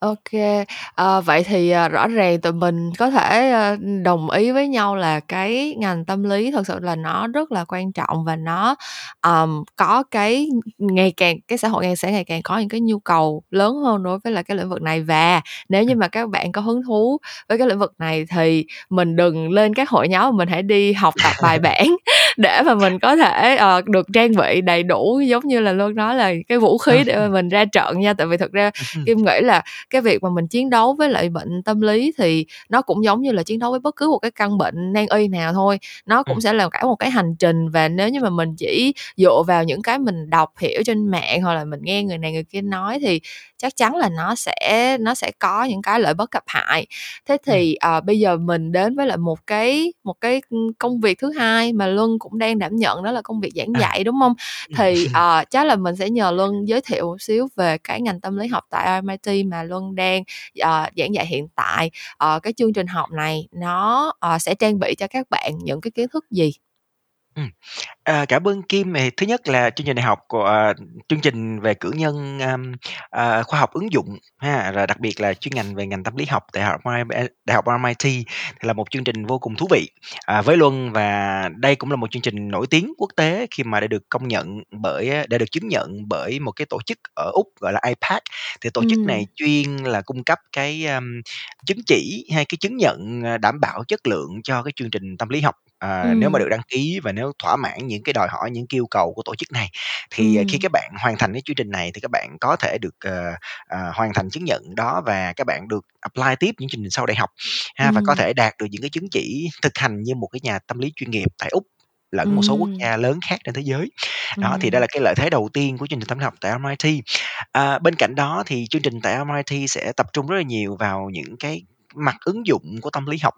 ô kê. Ờ, vậy thì, ờ, rõ ràng tụi mình có thể, ơ, đồng ý với nhau là cái ngành tâm lý thực sự là nó rất là quan trọng và nó, ờm, có cái ngày càng cái xã hội ngày sẽ ngày càng có những cái nhu cầu lớn hơn đối với lại cái lĩnh vực này. Và nếu như Ừm. mà các bạn có hứng thú với cái lĩnh vực này thì mình đừng lên các hội nhóm mà mình hãy đi học tập bài bản để mà mình có thể, ờ, được trang bị đầy đủ, giống như là Luân nói là cái vũ khí để mà mình ra trận nha. Tại vì thực ra Ừm hưm. Kim nghĩ là cái việc mà mình chiến đấu với lại bệnh tâm lý thì nó cũng giống như là chiến đấu với bất cứ một cái căn bệnh nan y nào thôi, nó cũng Ừm. sẽ là cả một cái hành trình. Và nếu như mà mình chỉ dựa vào những cái mình đọc hiểu trên mạng hoặc là mình nghe người này người kia nói thì chắc chắn là nó sẽ nó sẽ có những cái lợi bất cập hại. Thế thì, ờ, bây giờ mình đến với lại một cái một cái, công việc thứ hai mà Luân cũng đang đảm nhận đó là công việc giảng À. dạy, đúng hông? Ừm. Thì, ờ, chắc là mình sẽ nhờ Luân giới thiệu một xíu về cái ngành tâm lý học tại RMIT mà Luân đang, ờ, giảng dạy hiện tại. Ờ, cái chương trình học này nó, ờ, sẽ trang bị cho các bạn những cái kiến thức gì? Ừm. À, cảm ơn Kim về thứ nhất là chương trình này học của, à, chương trình về cử nhân, ờm, ờ, khoa học ứng dụng ha, rồi đặc biệt là chuyên ngành về ngành tâm lý học Đại học Đại học RMIT thì là một chương trình vô cùng thú vị, à, với Luân. Và đây cũng là một chương trình nổi tiếng quốc tế khi mà đã được công nhận bởi á đã được chứng nhận bởi một cái tổ chức ở Úc gọi là APAC. Thì tổ chức Ừm. này chuyên là cung cấp cái, ưm, chứng chỉ hay cái chứng nhận, ờ, đảm bảo chất lượng cho cái chương trình tâm lý học, ờ, nếu mà Ừm. được đăng ký và nếu thỏa mãn những cái đòi hỏi, những cái yêu cầu của tổ chức này. Thì, ờ, khi Ừm. các bạn hoàn thành cái chương trình này thì các bạn có thể được, ờ, ờ, hoàn thành chứng nhận đó và các bạn được apply tiếp những chương trình sau đại học ha, và có Ừm. thể đạt được những cái chứng chỉ thực hành như một cái nhà tâm lý chuyên nghiệp tại Úc lẫn một số quốc Ừm. gia lớn khác trên thế giới. Đó, thì đây Ừm. là cái lợi thế đầu tiên của chương trình tâm lý học tại RMIT. À, bên cạnh đó thì chương trình tại RMIT sẽ tập trung rất là nhiều vào những cái mặt ứng dụng của tâm lý học.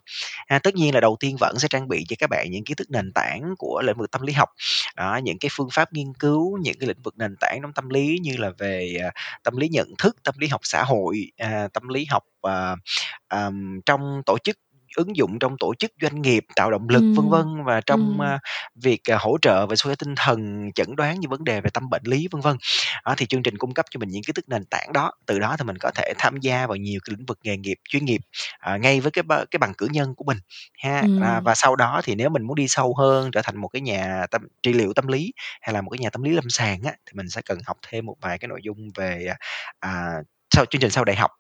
À, tất nhiên là đầu tiên vẫn sẽ trang bị cho các bạn những kiến thức nền tảng của lĩnh vực tâm lý học. Đó, những cái phương pháp nghiên cứu, những cái lĩnh vực nền tảng trong tâm lý như là về, à, tâm lý nhận thức, tâm lý học xã hội, à, tâm lý học, à, à, trong tổ chức, ứng dụng trong tổ chức doanh nghiệp, tạo động lực, vân Ừm, vân. Và trong, ừm. việc, à, hỗ trợ về sức khỏe tinh thần, chẩn đoán những vấn đề về tâm bệnh lý, vân vân. Đó, thì chương trình cung cấp cho mình những kiến thức nền tảng đó, từ đó thì mình có thể tham gia vào nhiều cái lĩnh vực nghề nghiệp chuyên nghiệp, à, ngay với cái cái bằng cử nhân của mình ha. À, Ừm. và sau đó thì nếu mình muốn đi sâu hơn, trở thành một cái nhà tâm trị liệu tâm lý hay là một cái nhà tâm lý lâm sàng á, thì mình sẽ cần học thêm một vài cái nội dung về, à, sau chương trình sau đại học.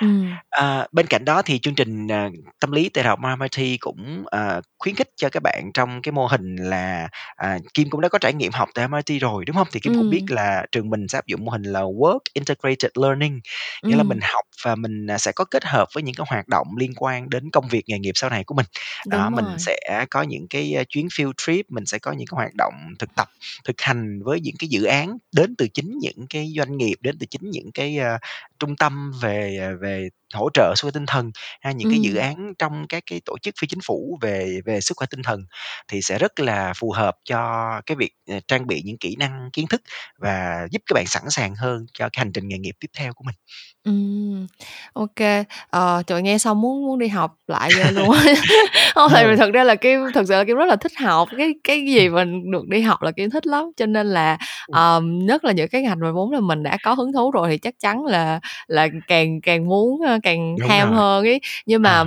Ừm. À, bên cạnh đó thì chương trình, ờ, tâm lý tại Đại học RMIT cũng, ờ, khuyến khích cho các bạn trong cái mô hình là, à, Kim cũng đã có trải nghiệm học tại RMIT rồi, đúng hông? Thì Kim cũng biết Ừm. là trường mình sẽ áp dụng mô hình là Work Integrated Learning, nghĩa là mình học và mình, à, sẽ có kết hợp với những cái hoạt động liên quan đến công việc nghề nghiệp sau này của mình. Đó, Đúng mình rồi. sẽ có những cái, a, chuyến field trip, mình sẽ có những cái hoạt động thực tập, thực hành với những cái dự án đến từ chính những cái doanh nghiệp, đến từ chính những cái, a, trung tâm về, à, về hỗ trợ sức khỏe tinh thần, hay những cái dự Ừm. án trong các cái tổ chức phi chính phủ về về sức khỏe tinh thần, thì sẽ rất là phù hợp cho cái việc, ờ, trang bị những kỹ năng, kiến thức và giúp các bạn sẵn sàng hơn cho cái hành trình nghề nghiệp tiếp theo của mình. Ừm, ô kê. Ờ, trời, nghe xong muốn muốn đi học lại ghê luôn á. Hông, tại vì Ờ. thật ra là Kim thực sự là Kim rất là thích học, cái cái gì mình được đi học là Kim thích lắm. Cho nên là, Ừm. ờm, nhất là những cái ngành mà vốn là mình đã có hứng thú rồi thì chắc chắn là là càng càng muốn, càng Đúng ham rồi. hơn ấy. Nhưng mà À.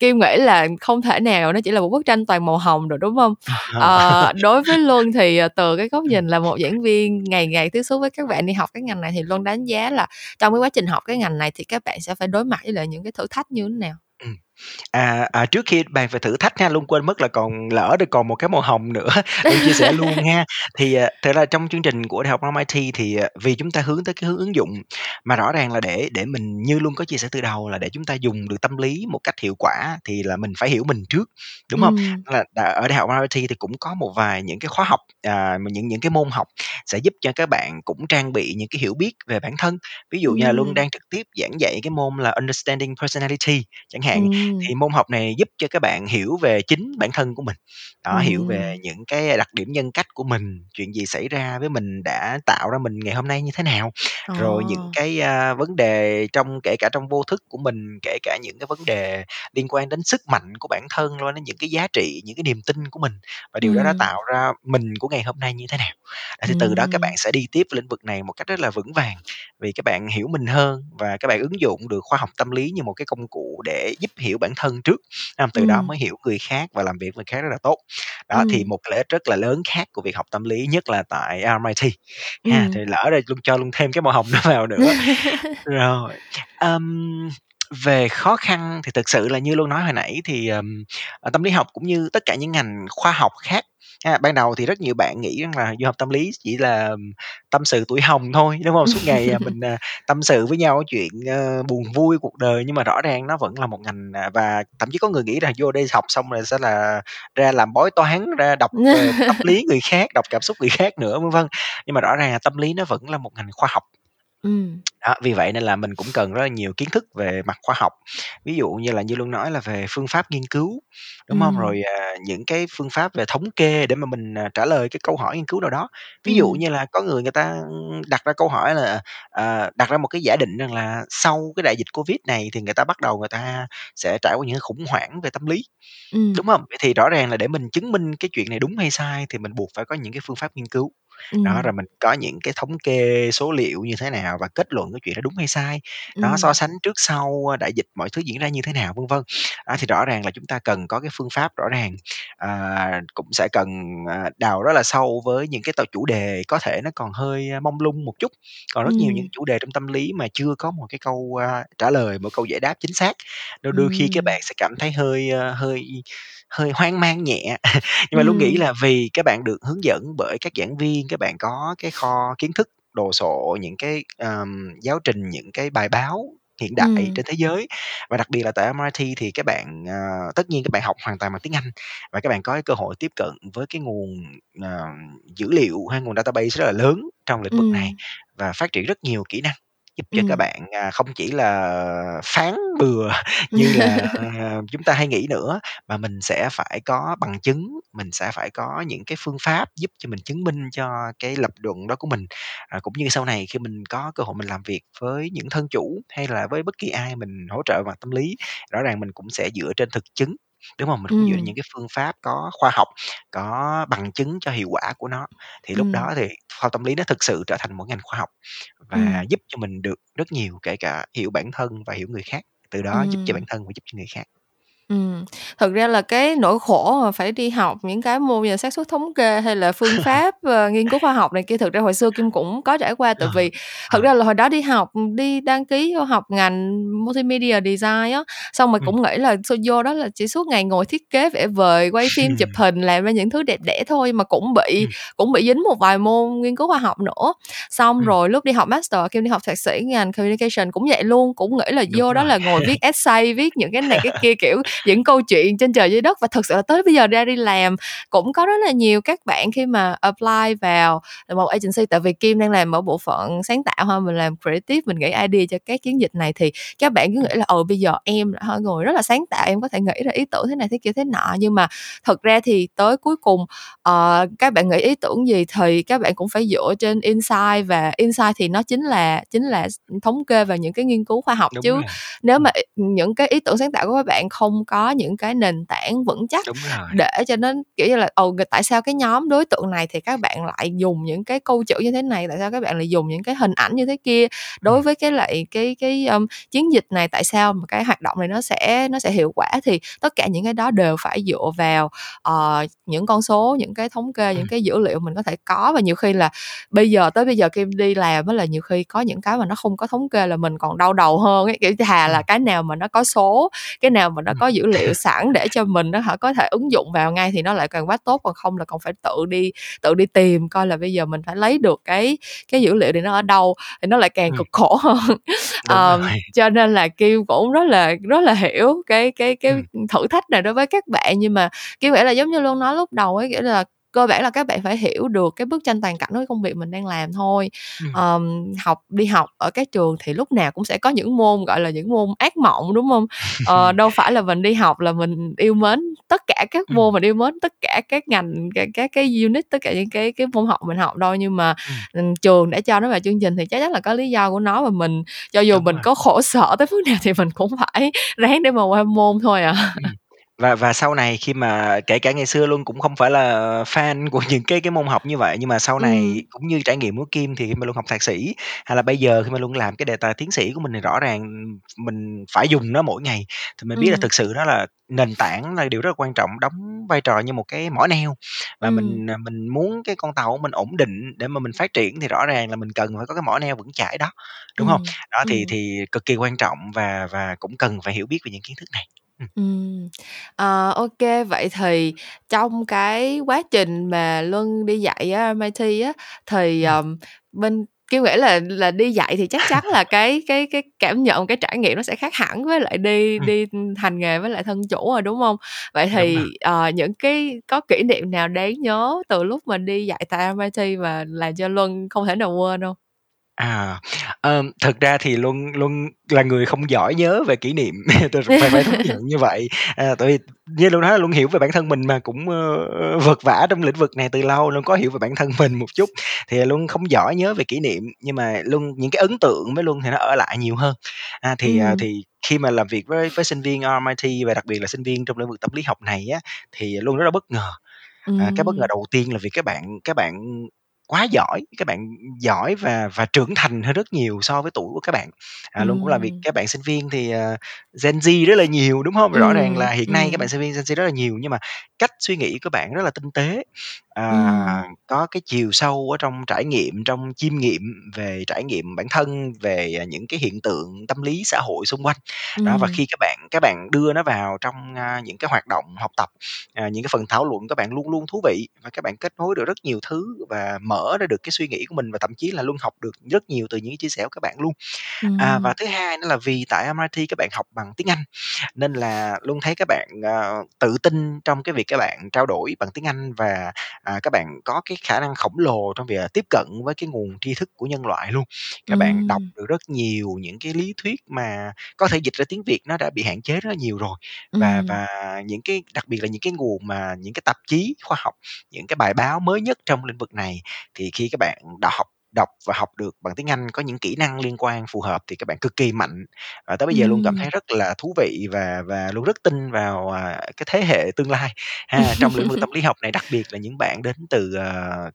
kim nghĩ là không thể nào nó chỉ là một bức tranh toàn màu hồng được đúng không à, đối với luân thì từ cái góc nhìn là một giảng viên ngày ngày tiếp xúc với các bạn đi học cái ngành này thì luân đánh giá là trong cái quá trình học cái ngành này thì các bạn sẽ phải đối mặt với lại những cái thử thách như thế nào À, à, trước khi bàn về thử thách ha, luôn quên mất là còn lỡ được còn một cái màu hồng nữa, luôn chia sẻ luôn ha. Thì, à, thật ra trong chương trình của Đại học MIT thì, à, vì chúng ta hướng tới cái hướng ứng dụng, mà rõ ràng là để để mình như luôn có chia sẻ từ đầu là để chúng ta dùng được tâm lý một cách hiệu quả thì là mình phải hiểu mình trước, đúng hông? Ừm. Là đà ở Đại học MIT thì cũng có một vài những cái khóa học, à, mà những những cái môn học sẽ giúp cho các bạn cũng trang bị những cái hiểu biết về bản thân. Ví dụ như là Luân Ừm. đang trực tiếp giảng dạy cái môn là Understanding Personality chẳng hạn. Thì môn học này giúp cho các bạn hiểu về chính bản thân của mình. Đó, hiểu về những cái đặc điểm nhân cách của mình, chuyện gì xảy ra với mình đã tạo ra mình ngày hôm nay như thế nào, rồi những Ờ. cái, a, vấn đề trong kể cả trong vô thức của mình, kể cả những cái vấn đề liên quan đến sức mạnh của bản thân, quan đến những cái giá trị, những cái niềm tin của mình và điều đó đã tạo ra mình của ngày hôm nay như thế nào. À, thì từ đó các bạn sẽ đi tiếp lĩnh vực này một cách rất là vững vàng, vì các bạn hiểu mình hơn và các bạn ứng dụng được khoa học tâm lý như một cái công cụ để giúp hiểu bản thân trước, ha, từ đó Ừm. mới hiểu người khác và làm việc với khác rất là tốt. Đó, thì Ừm. một lợi ích rất là lớn khác của việc học tâm lý, nhất là tại RMIT ha, Ừm. thì lỡ rồi Luân cho Luân thêm cái màu hồng đó vào nữa. Rồi, ờm, về khó khăn thì thực sự là như Luân nói hồi nãy thì, ờ, tâm lý học cũng như tất cả những ngành khoa học khác ha, ban đầu thì rất nhiều bạn nghĩ rằng là vô học tâm lý chỉ là tâm sự tuổi hồng thôi, đúng hông? Suốt ngày, à, mình, à, tâm sự với nhau chuyện, ơ, buồn vui cuộc đời, nhưng mà rõ ràng nó vẫn là một ngành, à và thậm chí có người nghĩ là vô đây học xong rồi sẽ là ra làm bói toán, ra đọc, ờ, tâm lý người khác, đọc cảm xúc người khác nữa, vân vân. Nhưng mà rõ ràng là tâm lý nó vẫn là một ngành khoa học. Ừm. Đó, vì vậy nên là mình cũng cần rất là nhiều kiến thức về mặt khoa học. Ví dụ như là như Luân nói là về phương pháp nghiên cứu, đúng hông? Ừm. Rồi, à, những cái phương pháp về thống kê để mà mình, à, trả lời cái câu hỏi nghiên cứu nào đó. Ví dụ Ừm. như là có người người ta, ưm, đặt ra câu hỏi là, ờ, đặt ra một cái giả định rằng là sau cái đại dịch Covid này thì người ta bắt đầu người ta sẽ trải qua những cái khủng hoảng về tâm lý, Ừm. đúng hông? Vậy thì rõ ràng là để mình chứng minh cái chuyện này đúng hay sai thì mình buộc phải có những cái phương pháp nghiên cứu. Đó, Ừm. rồi mình có những cái thống kê số liệu như thế nào và kết luận cái chuyện đó đúng hay sai. Đó, so Ừm. sánh trước sau, ơ, đại dịch mọi thứ diễn ra như thế nào, vân vân. Đó, thì rõ ràng là chúng ta cần có cái phương pháp rõ ràng, à, cũng sẽ cần, à, đào rất là sâu với những cái t chủ đề có thể nó còn hơi, a, mông lung một chút. Còn rất nhiều những Ừm. chủ đề trong tâm lý mà chưa có một cái câu, a, trả lời, một câu giải đáp chính xác, đôi đôi khi các Ừm. bạn sẽ cảm thấy hơi, ơ, hơi hơi hoang mang nhẹ. Nhưng mà Luân nghĩ Ừm. là vì các bạn được hướng dẫn bởi các giảng viên, các bạn có cái kho kiến thức đồ sộ, những cái, ờm, giáo trình, những cái bài báo hiện đại Ừm. trên thế giới. Và đặc biệt là tại MIT thì các bạn, ờ, tất nhiên các bạn học hoàn toàn bằng tiếng Anh và các bạn có cái cơ hội tiếp cận với cái nguồn, ờ, dữ liệu hay nguồn database rất là lớn trong lĩnh vực này Ừm. và phát triển rất nhiều kỹ năng giúp cho các Ừm. bạn, à, không chỉ là phán bừa như là chúng ta hay nghĩ nữa, mà mình sẽ phải có bằng chứng, mình sẽ phải có những cái phương pháp giúp cho mình chứng minh cho cái lập luận đó của mình. À, cũng như sau này khi mình có cơ hội mình làm việc với những thân chủ hay là với bất kỳ ai mình hỗ trợ mặt tâm lý, rõ ràng mình cũng sẽ dựa trên thực chứng, đúng hông? Mình cũng dựa Ừm. những cái phương pháp có khoa học, có bằng chứng cho hiệu quả của nó. Thì lúc Ừm. đó thì khoa tâm lý nó thực sự trở thành một ngành khoa học và Ừm. giúp cho mình được rất nhiều, kể cả hiểu bản thân và hiểu người khác, từ đó giúp cho bản Ừm. thân và giúp cho người khác. Ừm, thực ra là cái nỗi khổ mà phải đi học những cái môn như là xác suất thống kê hay là phương pháp, ờ, nghiên cứu khoa học này kia, thực ra hồi xưa Kim cũng có trải qua. Tại Ờ, vì thật ờ. ra là hồi đó đi học, ừm, đi đăng ký vô học ngành Multimedia Design á, xong rồi Ừm. cũng nghĩ là x vô đó là chỉ suốt ngày ngồi thiết kế, vẽ vời, quay phim, chụp hình, làm ra những thứ đẹp đẽ thôi, mà cũng bị Ừm. cũng bị dính một vài môn nghiên cứu khoa học nữa. Xong Ừm. rồi lúc đi học Master, Kim đi học thạc sĩ ngành Communication cũng vậy luôn, cũng nghĩ là Đúng vô đó rồi. là ngồi viết essay, viết những cái này cái kia, kiểu, những câu chuyện trên trời dưới đất. Và thực sự là tới bây giờ ra đi làm cũng có rất là nhiều các bạn khi mà apply vào một agency, tại vì Kim đang làm ở bộ phận sáng tạo ha, mình làm creative, mình nghĩ idea cho các chiến dịch này, thì các bạn cứ nghĩ là, ừ, bây giờ em hả, người rất là sáng tạo, em có thể nghĩ ra ý tưởng thế này thế kia thế nọ. Nhưng mà thực ra thì tới cuối cùng, ờ, các bạn nghĩ ý tưởng gì thì các bạn cũng phải dựa trên insight, và insight thì nó chính là chính là thống kê và những cái nghiên cứu khoa học. Đúng Chứ rồi, nếu mà, những cái ý tưởng sáng tạo của các bạn không có những cái nền tảng vững chắc để cho nó kiểu như là ồ tại sao cái nhóm đối tượng này thì các bạn lại dùng những cái câu chữ như thế này tại sao các bạn lại dùng những cái hình ảnh như thế kia? Đối Ừm. với cái lại cái cái um, chiến dịch này tại sao mà cái hoạt động này nó sẽ nó sẽ hiệu quả thì tất cả những cái đó đều phải dựa vào uh, những con số những cái thống kê những Ừm. cái dữ liệu mình có thể có. Và nhiều khi là bây giờ tới bây giờ kim đi làm mới là nhiều khi có những cái mà nó không có thống kê là mình còn đau đầu hơn ấy kiểu thà là cái nào mà nó có số cái nào mà nó có dữ liệu sẵn để cho mình nó hả có thể ứng dụng vào ngay thì nó lại càng quá tốt còn không là còn phải tự đi tự đi tìm coi là bây giờ mình phải lấy được cái cái dữ liệu thì nó ở đâu thì nó lại càng Ừm. cực khổ hơn um, cho nên là kim cũng rất là rất là hiểu cái cái cái Ừm. thử thách này đối với các bạn nhưng mà kim nghĩ là giống như luôn nói lúc đầu ấy nghĩa là cơ bản là các bạn phải hiểu được cái bức tranh toàn cảnh với công việc mình đang làm thôi Ừm. um, học đi học ở các trường thì lúc nào cũng sẽ có những môn gọi là những môn ác mộng đúng không ờ, đâu phải là mình đi học là mình yêu mến tất cả các môn Ừm. mình yêu mến tất cả các ngành các, các cái unit tất cả những cái cái môn học mình học đâu nhưng mà ừm, trường đã cho nó vào chương trình thì chắc chắn là có lý do của nó và mình cho dù Đúng mình rồi. có khổ sở tới mức nào thì mình cũng phải ráng để mà qua môn thôi à Ừm. Và và sau này khi mà kể cả ngày xưa luôn cũng không phải là fan của những cái cái môn học như vậy, nhưng mà sau này Ừm. cũng như trải nghiệm của Kim thì khi mà Luân học thạc sĩ, hay là bây giờ khi mà Luân làm cái đề tài tiến sĩ của mình thì rõ ràng, mình phải dùng nó mỗi ngày, thì mình biết là Ừm. thực sự đó là nền tảng là điều rất là quan trọng, đóng vai trò như một cái mỏ neo. Và Ừm. mình, à, mình muốn cái con tàu của mình ổn định để mà mình phát triển thì rõ ràng là mình cần phải có cái mỏ neo vững chãi đó, đúng hông? Ừm, Đó, thì ừm. thì cực kỳ quan trọng và và cũng cần phải hiểu biết về những kiến thức này. Ừm. Ừm. Ờ, ô kê, vậy thì trong cái quá trình mà Luân đi dạy ở MIT á, thì, Ừm. ờm, bên Kim nghĩ là là đi dạy thì chắc chắn là cái cái cái cảm nhận, cái trải nghiệm nó sẽ khác hẳn với lại đi Ừm. đi, ưm, hành nghề với lại thân chủ rồi, đúng hông? Vậy Đúng rồi. thì, ờ, những cái có kỷ niệm nào đáng nhớ từ lúc mà đi dạy tại MIT mà làm cho Luân không thể nào quên hông? À, ờm, thực ra thì Luân Luân là người không giỏi nhớ về kỷ niệm, tôi phải phải thú nhận như vậy. À, tại vì như Luân nói là Luân hiểu về bản thân mình mà, cũng, ơ, ơ, vật vã trong lĩnh vực này từ lâu, Luân có hiểu về bản thân mình một chút, thì Luân không giỏi nhớ về kỷ niệm, nhưng mà Luân những cái ấn tượng với Luân thì nó ở lại nhiều hơn. À, thì, à, Ừm. thì khi mà làm việc với với sinh viên RMIT và đặc biệt là sinh viên trong lĩnh vực tâm lý học này á, thì Luân rất là bất ngờ. À, cái bất ngờ Ừm. đầu tiên là vì các bạn các bạn quá giỏi, các bạn giỏi và và trưởng thành hơn rất nhiều so với tuổi của các bạn. À, Luân cũng làm việc các bạn sinh viên thì, ờ, Gen Z rất là nhiều, đúng hông? Rõ ràng là hiện nay các bạn sinh viên Gen Z rất là nhiều, nhưng mà cách suy nghĩ của bạn rất là tinh tế, à, có cái chiều sâu ở trong trải nghiệm, trong chiêm nghiệm về trải nghiệm bản thân, về, à, những cái hiện tượng tâm lý xã hội xung quanh. Đó, và khi các bạn các bạn đưa nó vào trong, a, những cái hoạt động học tập, à, những cái phần thảo luận các bạn luôn luôn thú vị và các bạn kết nối được rất nhiều thứ và mở ra được cái suy nghĩ của mình và thậm chí là Luân học được rất nhiều từ những chia sẻ của các bạn luôn. À, và thứ hai nữa là vì tại MIT các bạn học bằng tiếng Anh, nên là Luân thấy các bạn, ờ, tự tin trong cái việc các bạn trao đổi bằng tiếng Anh và, à, các bạn có cái khả năng khổng lồ trong việc tiếp cận với cái nguồn tri thức của nhân loại luôn. Các bạn đọc được rất nhiều những cái lý thuyết mà có thể dịch ra tiếng Việt nó đã bị hạn chế rất nhiều rồi. Và Ừm. và những cái đặc biệt là những cái nguồn mà những cái tạp chí khoa học, những cái bài báo mới nhất trong lĩnh vực này, thì khi các bạn đọc đọc và học được bằng tiếng Anh, có những kỹ năng liên quan phù hợp thì các bạn cực kỳ mạnh. Và tới bây giờ Luân cảm Ừm. thấy rất là thú vị và và Luân rất tin vào, à, cái thế hệ tương lai ha, trong lĩnh vực tâm lý học này, đặc biệt là những bạn đến từ, ờ,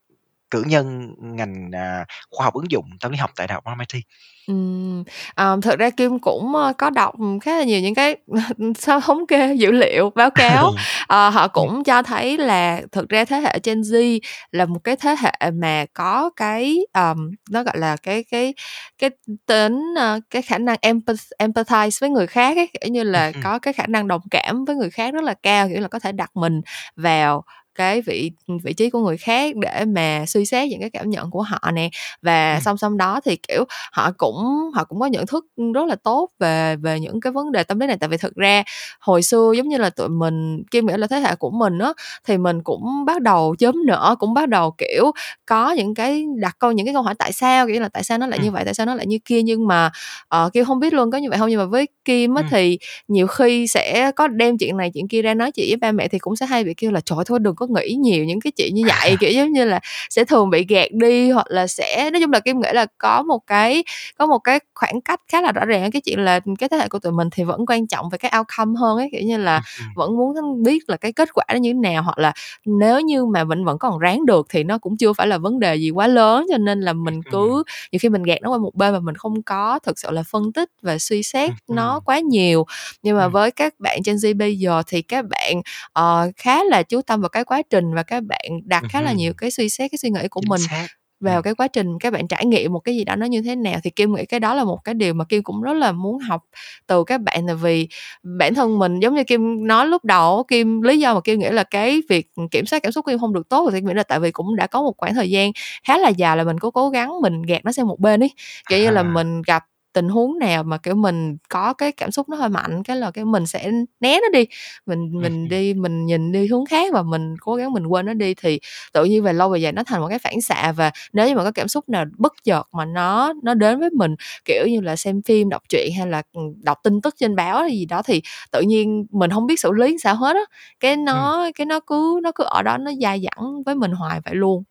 cử nhân ngành, à, khoa học ứng dụng tâm lý học tại Đại học MIT. Ừm, ờ, thực ra Kim cũng, ơ, có đọc, khá là nhiều những cái sao thống kê dữ liệu, báo cáo, ờ, họ Ừm. cũng cho thấy là thực ra thế hệ Gen Z là một cái thế hệ mà có cái, ờm, nó, gọi là, cái cái cái tính, ơ, cái khả năng empath empathize với người khác ấy, kiểu như Ừm là, hưm. có cái khả năng đồng cảm với người khác rất là cao, kiểu là, có thể đặt mình vào cái vị vị trí của người khác để mà suy xét những cái cảm nhận của họ nè. Và Ừm. song song đó thì, kiểu, họ cũng họ cũng có nhận thức, rất là tốt về về những cái vấn đề tâm lý này. Tại vì thực ra hồi xưa giống như là tụi mình Kim nghĩ là thế hệ của mình á, thì mình cũng bắt đầu chớm nở, cũng bắt đầu, kiểu, có những cái đặt câu những cái câu hỏi tại sao, kiểu là, tại sao nó lại Ừm. như vậy, tại sao nó lại như kia. Nhưng mà, ờ, Kim hông biết Luân có như vậy hông, nhưng mà với Kim á Ừm. thì nhiều khi sẽ có đem chuyện này chuyện kia ra nói chuyện với ba mẹ thì cũng sẽ hay bị kêu là "Trời thôi đừng có có nghĩ nhiều những cái chuyện như vậy kiểu giống như là sẽ thường bị gạt đi hoặc là sẽ nói chung là kim nghĩ là có một cái có một cái khoảng cách khá là rõ ràng cái chuyện là cái thế hệ của tụi mình thì vẫn quan trọng về cái outcome hơn ấy kiểu như là vẫn muốn biết là cái kết quả nó như thế nào hoặc là nếu như mà mình vẫn còn ráng được thì nó cũng chưa phải là vấn đề gì quá lớn cho nên là mình cứ nhiều khi mình gạt nó qua một bên mà mình không có thực sự là phân tích và suy xét nó quá nhiều. Nhưng mà với các bạn Gen Z bây giờ thì các bạn uh, khá là chú tâm vào cái quá trình và các bạn đặt khá là nhiều cái suy xét cái suy nghĩ của Chính mình xác vào cái quá trình các bạn trải nghiệm một cái gì đó nó như thế nào. Thì kim nghĩ cái đó là một cái điều mà kim cũng rất là muốn học từ các bạn. Là vì bản thân mình giống như kim nói lúc đầu kim lý do mà kim nghĩ là cái việc kiểm soát cảm xúc của kim không được tốt thì kim nghĩ là tại vì cũng đã có một khoảng thời gian khá là dài là mình có cố gắng mình gạt nó sang một bên ấy. Kiểu như là mình gặp tình huống nào mà kiểu mình có cái cảm xúc nó hơi mạnh cái là cái mình sẽ né nó đi mình mình đi mình nhìn đi hướng khác và mình cố gắng mình quên nó đi. Thì tự nhiên về lâu về dài nó thành một cái phản xạ và nếu như mà có cảm xúc nào bất chợt mà nó nó đến với mình kiểu như là xem phim đọc truyện hay là đọc tin tức trên báo hay gì đó thì tự nhiên mình không biết xử lý sao hết á. Cái nó cái nó cứ nó cứ ở đó nó dai dẳng với mình hoài vậy luôn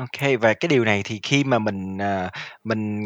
OK, và cái điều này thì khi mà mình, ờ, mình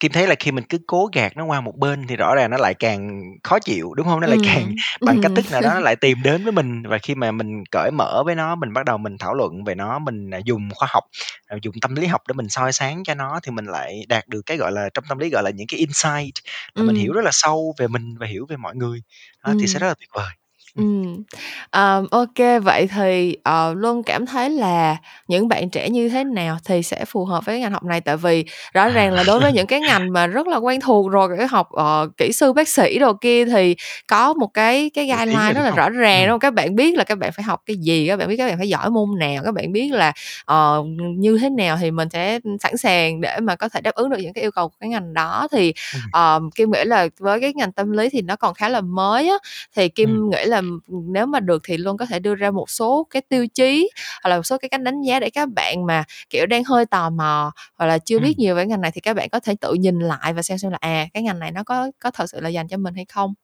Kim thấy là khi mình cứ cố gạt nó qua một bên thì rõ ràng nó lại càng khó chịu, đúng hông? Nó lại càng Ừm, bằng cách ừm. thức nào đó nó lại tìm đến với mình và khi mà mình cởi mở với nó, mình bắt đầu mình thảo luận về nó, mình, à, dùng khoa học, à, dùng tâm lý học để mình soi sáng cho nó thì mình lại đạt được cái, gọi là, trong tâm lý gọi là những cái insight, là mình hiểu Ừm. rất là sâu về mình và hiểu về mọi người, đó, thì sẽ Ừm. rất là tuyệt vời. Ừm. Ừm, ờm, ô kê, vậy thì, ờ, Luân cảm thấy là những bạn trẻ như thế nào thì sẽ phù hợp với ngành học này? Tại vì rõ À. ràng là đối với những cái ngành mà rất là quen thuộc rồi, kiểu học, ờ, kỹ sư, bác sĩ đồ kia thì có một cái cái Nổi tiếng guideline rồi, rất đúng là hông? rõ ràng, đúng Ừm. hông? Các bạn biết là các bạn phải học cái gì, các bạn biết các bạn phải giỏi môn nào, các bạn biết là, ờ, như thế nào thì mình sẽ sẵn sàng để mà có thể đáp ứng được những cái yêu cầu của cái ngành đó. Thì, Ừm. ờm, Kim nghĩ là với cái ngành tâm lý thì nó còn khá là mới á, thì Ừm. Kim nghĩ là, nếu mà được thì Luân có thể đưa ra một số cái tiêu chí hoặc là một số cái cách đánh giá để các bạn mà, kiểu, đang hơi tò mò hoặc là chưa biết nhiều về ngành này thì các bạn có thể tự nhìn lại và xem xem là, à, cái ngành này nó có có thật sự là dành cho mình hay không.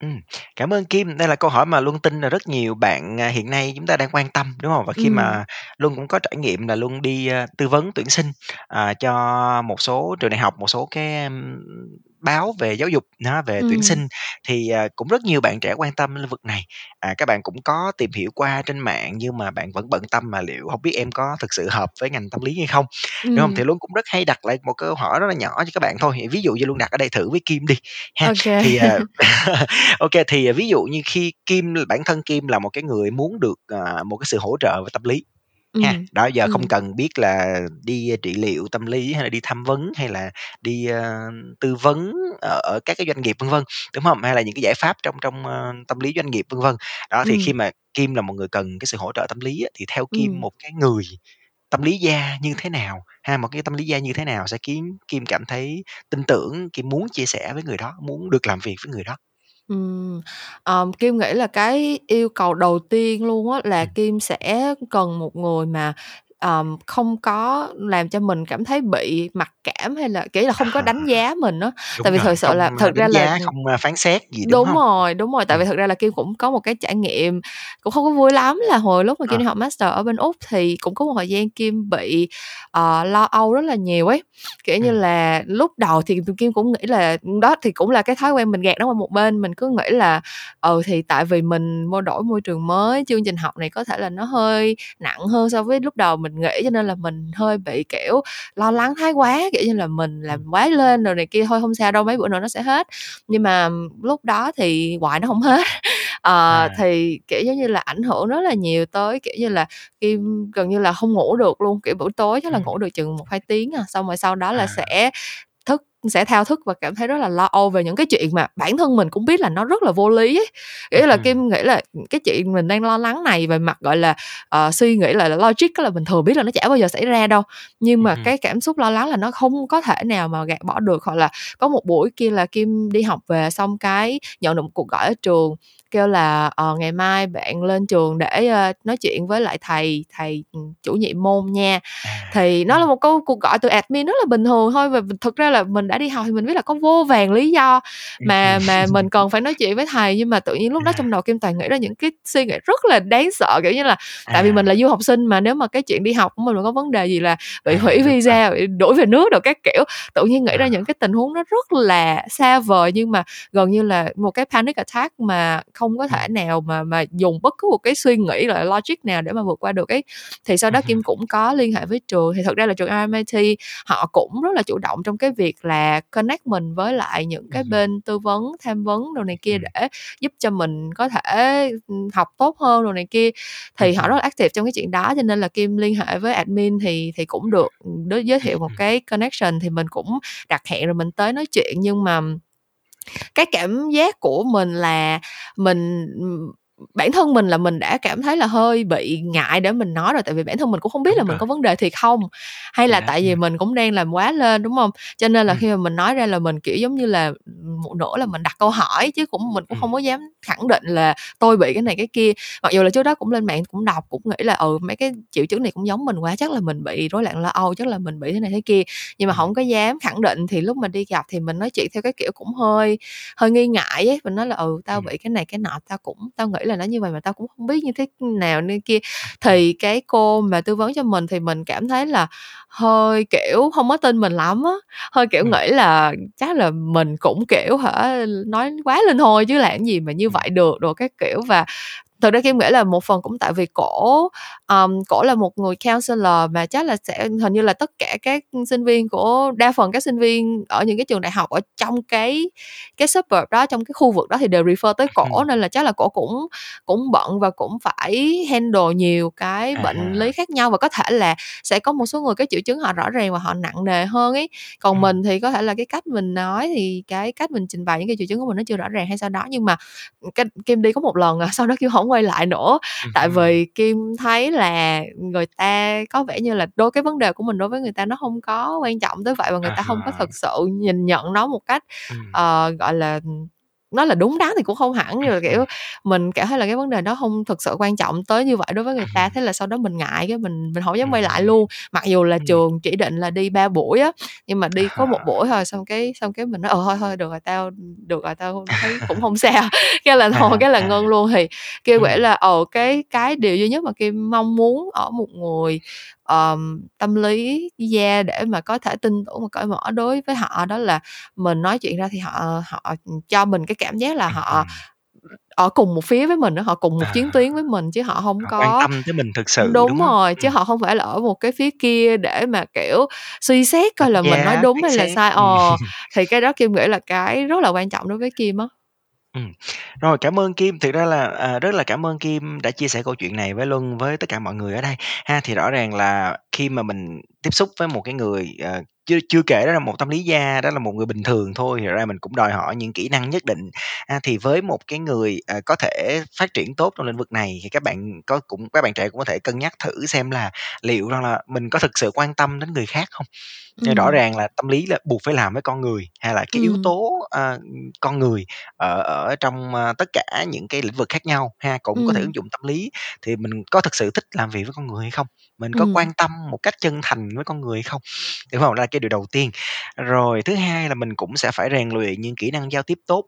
Ừm, cảm ơn Kim. Đây là câu hỏi mà Luân tin là rất nhiều bạn, à, hiện nay chúng ta đang quan tâm, đúng hông? Và khi Ừm. mà Luân cũng có trải nghiệm là Luân đi, a, tư vấn tuyển sinh, à, cho một số trường đại học, một số cái, ưm, báo về giáo dục nó, về tuyển sinh thì, à, cũng rất nhiều bạn trẻ quan tâm lĩnh vực này. À, các bạn cũng có tìm hiểu qua trên mạng nhưng mà bạn vẫn bận tâm mà liệu hông biết em có thực sự hợp với ngành tâm lý hay không, đúng hông? Ừm. Thì Luân cũng rất hay đặt lại một câu hỏi rất là nhỏ cho các bạn thôi, ví dụ như Luân đặt ở đây thử với Kim đi ha. Kê. Thì, à, kê, thì ví dụ như khi Kim bản thân Kim là một cái người muốn được, ờ, một cái sự hỗ trợ về tâm lý ha, Ừm, đó, giờ không ừm. cần biết là đi trị liệu tâm lý hay là đi tham vấn hay là đi, ơ, tư vấn ở ở các cái doanh nghiệp, vân vân, đúng hông? Hay là những cái giải pháp trong trong, ơ, tâm lý doanh nghiệp, vân vân. Đó, thì khi Ừm. mà Kim là một người cần cái sự hỗ trợ tâm lý á, thì theo Kim Ừm. một cái người tâm lý gia như thế nào ha, một cái tâm lý gia như thế nào sẽ khiến Kim cảm thấy tin tưởng, Kim muốn chia sẻ với người đó, muốn được làm việc với người đó? Ừm, ờm, Kim nghĩ là cái yêu cầu đầu tiên luôn á là Ừm. Kim sẽ cần một người mà, ờm, không có làm cho mình cảm thấy bị mặc cảm hay là, kiểu là, không có đánh giá mình á. đúng Tại vì rồi, thực sự không, là đánh ra là, không, phán xét gì, đúng đúng hông? rồi, đúng rồi, tại vì thực ra là Kim cũng có một cái trải nghiệm cũng không có vui lắm là hồi lúc mà Kim À. đi học master ở bên Úc thì cũng có một thời gian Kim bị, ờ, lo âu rất là nhiều ấy. Kiểu như Ừm. là, lúc đầu thì Kim cũng nghĩ là đó thì cũng là cái thói quen mình gạt nó qua một bên, mình cứ nghĩ là, ừ, thì tại vì mình mô đổi môi trường mới, chương trình học này có thể là nó hơi nặng hơn so với lúc đầu mình nghĩ cho nên là mình hơi bị, kiểu, lo lắng thái quá, kiểu như là, mình làm Ừm. quá lên đồ này kia, thôi hông sao đâu, mấy bữa nữa nó sẽ hết. Nhưng mà lúc đó thì hoài nó hổng hết. Ờ, À. thì, kiểu, giống như là, ảnh hưởng rất là nhiều tới, kiểu như là, Kim gần như là không ngủ được luôn, kiểu, buổi tối chắc là Ừm. ngủ được chừng 1-2 tiếng à, xong rồi sau đó là À. sẽ sẽ thao thức và cảm thấy rất là lo âu về những cái chuyện mà bản thân mình cũng biết là nó rất là vô lý ấy. Như là, hưm. Kim nghĩ là, cái chuyện mình đang lo lắng này về mặt, gọi là, ờ, suy nghĩ là logic là bình thường biết là nó chả bao giờ xảy ra đâu, nhưng mà hưm. cái cảm xúc lo lắng là nó không có thể nào mà gạt bỏ được. Hoặc là có một buổi kia là Kim đi học về xong cái nhận được một cuộc gọi ở trường, kêu là ờ, ngày mai bạn lên trường để uh, nói chuyện với lại thầy thầy ừ, chủ nhiệm môn nha. À, thì nó là một câu cuộc gọi từ admin rất là bình thường thôi và thực ra là mình đã đi học thì mình biết là có vô vàng lý do mà mà mình cần phải nói chuyện với thầy. Nhưng mà tự nhiên lúc đó À. trong đầu kim toàn nghĩ ra những cái suy nghĩ rất là đáng sợ kiểu như là tại vì À. mình là du học sinh mà nếu mà cái chuyện đi học của mình có vấn đề gì là bị hủy visa bị đuổi về nước rồi các kiểu tự nhiên nghĩ ra những cái tình huống nó rất là xa vời nhưng mà gần như là một cái panic attack mà không có thể nào mà mà dùng bất cứ một cái suy nghĩ lại logic nào để mà vượt qua được ấy. Thì sau đó Ừm kim cũng có liên hệ với trường thì thật ra là trường RMIT họ cũng rất là chủ động trong cái việc là connect mình với lại những cái bên tư vấn tham vấn đồ này kia để giúp cho mình có thể học tốt hơn đồ này kia. Thì họ rất là active trong cái chuyện đó cho nên là kim liên hệ với admin thì thì cũng được giới thiệu một cái connection thì mình cũng đặt hẹn rồi mình tới nói chuyện. Nhưng mà cái cảm giác của mình là mình bản thân mình là mình đã cảm thấy là hơi bị ngại để mình nói rồi tại vì bản thân mình cũng không biết Đúng là mình rồi. có vấn đề thiệt không hay Thì là đó, tại vì mình cũng đang làm quá lên đúng không cho nên là Ừm. khi mà mình nói ra là mình kiểu giống như là một nửa là mình đặt câu hỏi chứ cũng mình cũng Ừm. không có dám khẳng định là tôi bị cái này cái kia mặc dù là trước đó cũng lên mạng cũng đọc cũng nghĩ là ừ mấy cái triệu chứng này cũng giống mình quá chắc là mình bị rối loạn lo âu chắc là mình bị thế này thế kia nhưng mà không có dám khẳng định thì lúc mà đi gặp thì mình nói chuyện theo cái kiểu cũng hơi hơi nghi ngại ấy mình nói là ừ tao Ừm. bị cái này cái nọ tao cũng tao nghĩ là nó như vậy mà tao cũng không biết như thế nào như kia. Thì cái cô mà tư vấn cho mình thì mình cảm thấy là hơi kiểu không có tin mình lắm á. Hơi kiểu Ừm. nghĩ là chắc là mình cũng kiểu hả nói quá lên thôi chứ làm gì mà như vậy được đồ các kiểu. Và thực ra kim nghĩ là một phần cũng tại vì cổ um, cổ là một người counselor mà chắc là sẽ hình như là tất cả các sinh viên của đa phần các sinh viên ở những cái trường đại học ở trong cái cái suburb đó trong cái khu vực đó thì đều refer tới cổ Ừm. nên là chắc là cổ cũng cũng bận và cũng phải handle nhiều cái À bệnh lý khác nhau và có thể là sẽ có một số người cái triệu chứng họ rõ ràng và họ nặng nề hơn ấy còn Ừm. mình thì có thể là cái cách mình nói thì cái cách mình trình bày những cái triệu chứng của mình nó chưa rõ ràng hay sao đó nhưng mà cái kim đi có một lần à sau đó kim không quay lại nữa. Tại vì kim thấy là người ta có vẻ như là đôi cái vấn đề của mình đối với người ta nó không có quan trọng tới vậy và người À ta không có thực sự nhìn nhận nó một cách ờ, gọi là nói là đúng đắn thì cũng không hẳn nhưng Ừm, mà kiểu mình cảm thấy là cái vấn đề đó không thực sự quan trọng tới như vậy đối với người ta Ừm. thế là sau đó mình ngại cái mình mình không dám quay lại Ừm. luôn mặc dù là trường chỉ định là đi 3 buổi á nhưng mà À đi có một buổi thôi xong cái xong cái mình nói ờ thôi thôi được rồi tao được rồi tao thấy cũng không sao cái là thôi À, cái là à. ngưng luôn thì kêu Ừm. nghĩ là ờ cái cái điều duy nhất mà kim mong muốn ở một người um, tâm lý gia để mà có thể tin tưởng và cởi mở đối với họ đó là mình nói chuyện ra thì họ họ cho mình cái cảm giác là Ừm họ hừm. ở cùng một phía với mình họ cùng một À. chiến tuyến với mình chứ họ không Họ quan có tâm tới mình thực sự, đúng đúng rồi chứ Ừm. họ không phải là ở một cái phía kia để mà kiểu suy xét coi là mình nói đúng hay là sai ừm. ờ thì cái đó kim nghĩ là cái rất là quan trọng đối với kim á Ừm. Rồi, cảm ơn Kim. Thực ra là, à, rất là cảm ơn Kim đã chia sẻ câu chuyện này với Luân, với tất cả mọi người ở đây ha. Thì rõ ràng là khi mà mình tiếp xúc với một cái người, ờ, chưa chưa kể đó là một tâm lý gia, đó là một người bình thường thôi, thì ra mình cũng đòi hỏi những kỹ năng nhất định. A, thì với một cái người, ờ, có thể phát triển tốt trong lĩnh vực này thì các bạn có cũng các bạn trẻ cũng có thể cân nhắc thử xem là liệu rằng là mình có thực sự quan tâm đến người khác không? Thì rõ Ừm. ràng là tâm lý là buộc phải làm với con người, hay là cái yếu Ừm. tố, ờ, con người ở ở trong, ơ, tất cả những cái lĩnh vực khác nhau ha, cũng có thể Ừm. ứng dụng tâm lý, thì mình có thực sự thích làm việc với con người hay không? Mình có Ừm. quan tâm một cách chân thành với con người hay không? Đúng hông? Là cái điều đầu tiên. Rồi thứ hai là mình cũng sẽ phải rèn luyện những kỹ năng giao tiếp tốt.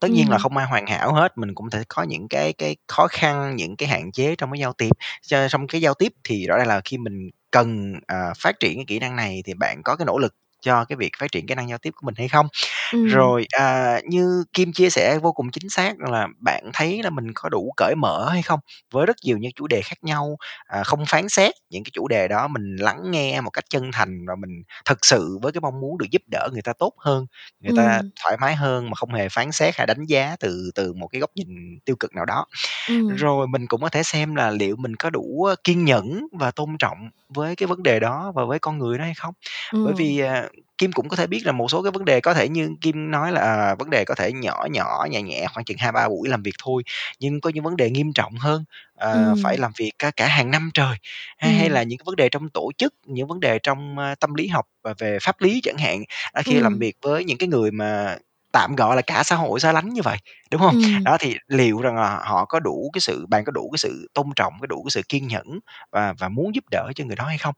Tất nhiên là Ừm. không ai hoàn hảo hết, mình cũng thể có những cái cái khó khăn, những cái hạn chế trong cái giao tiếp. Cho trong cái giao tiếp thì rõ ràng là khi mình cần, ờ, phát triển cái kỹ năng này thì bạn có cái nỗ lực cho cái việc phát triển kỹ năng giao tiếp của mình hay không? Ừm. Rồi, à, như Kim chia sẻ vô cùng chính xác rằng là bạn thấy là mình có đủ cởi mở hay không? Với rất nhiều những chủ đề khác nhau, à, không phán xét những cái chủ đề đó, mình lắng nghe một cách chân thành và mình thực sự với cái mong muốn được giúp đỡ người ta tốt hơn, người ta Ừm. thoải mái hơn mà không hề phán xét hay đánh giá từ từ một cái góc nhìn tiêu cực nào đó. Ừm. Rồi mình cũng có thể xem là liệu mình có đủ, ơ, kiên nhẫn và tôn trọng với cái vấn đề đó và với con người đó hay không? Bởi Ừm. vì, à, Kim cũng có thể biết là một số cái vấn đề có thể như Kim nói là, à, vấn đề có thể nhỏ nhỏ, nhẹ nhẹ, khoảng chừng 2-3 buổi làm việc thôi, nhưng có những vấn đề nghiêm trọng hơn, ờ, phải Ừm. làm việc cả cả hàng năm trời, hay hay Ừm. là những cái vấn đề trong tổ chức, những vấn đề trong, ơ, tâm lý học và về pháp lý chẳng hạn. Đó, khi làm Ừm. việc với những cái người mà tạm gọi là cả xã hội xa lánh như vậy, đúng hông? Ừm. Đó, thì liệu rằng là họ có đủ cái sự bạn có đủ cái sự tôn trọng, có đủ cái sự kiên nhẫn và và muốn giúp đỡ cho người đó hay không,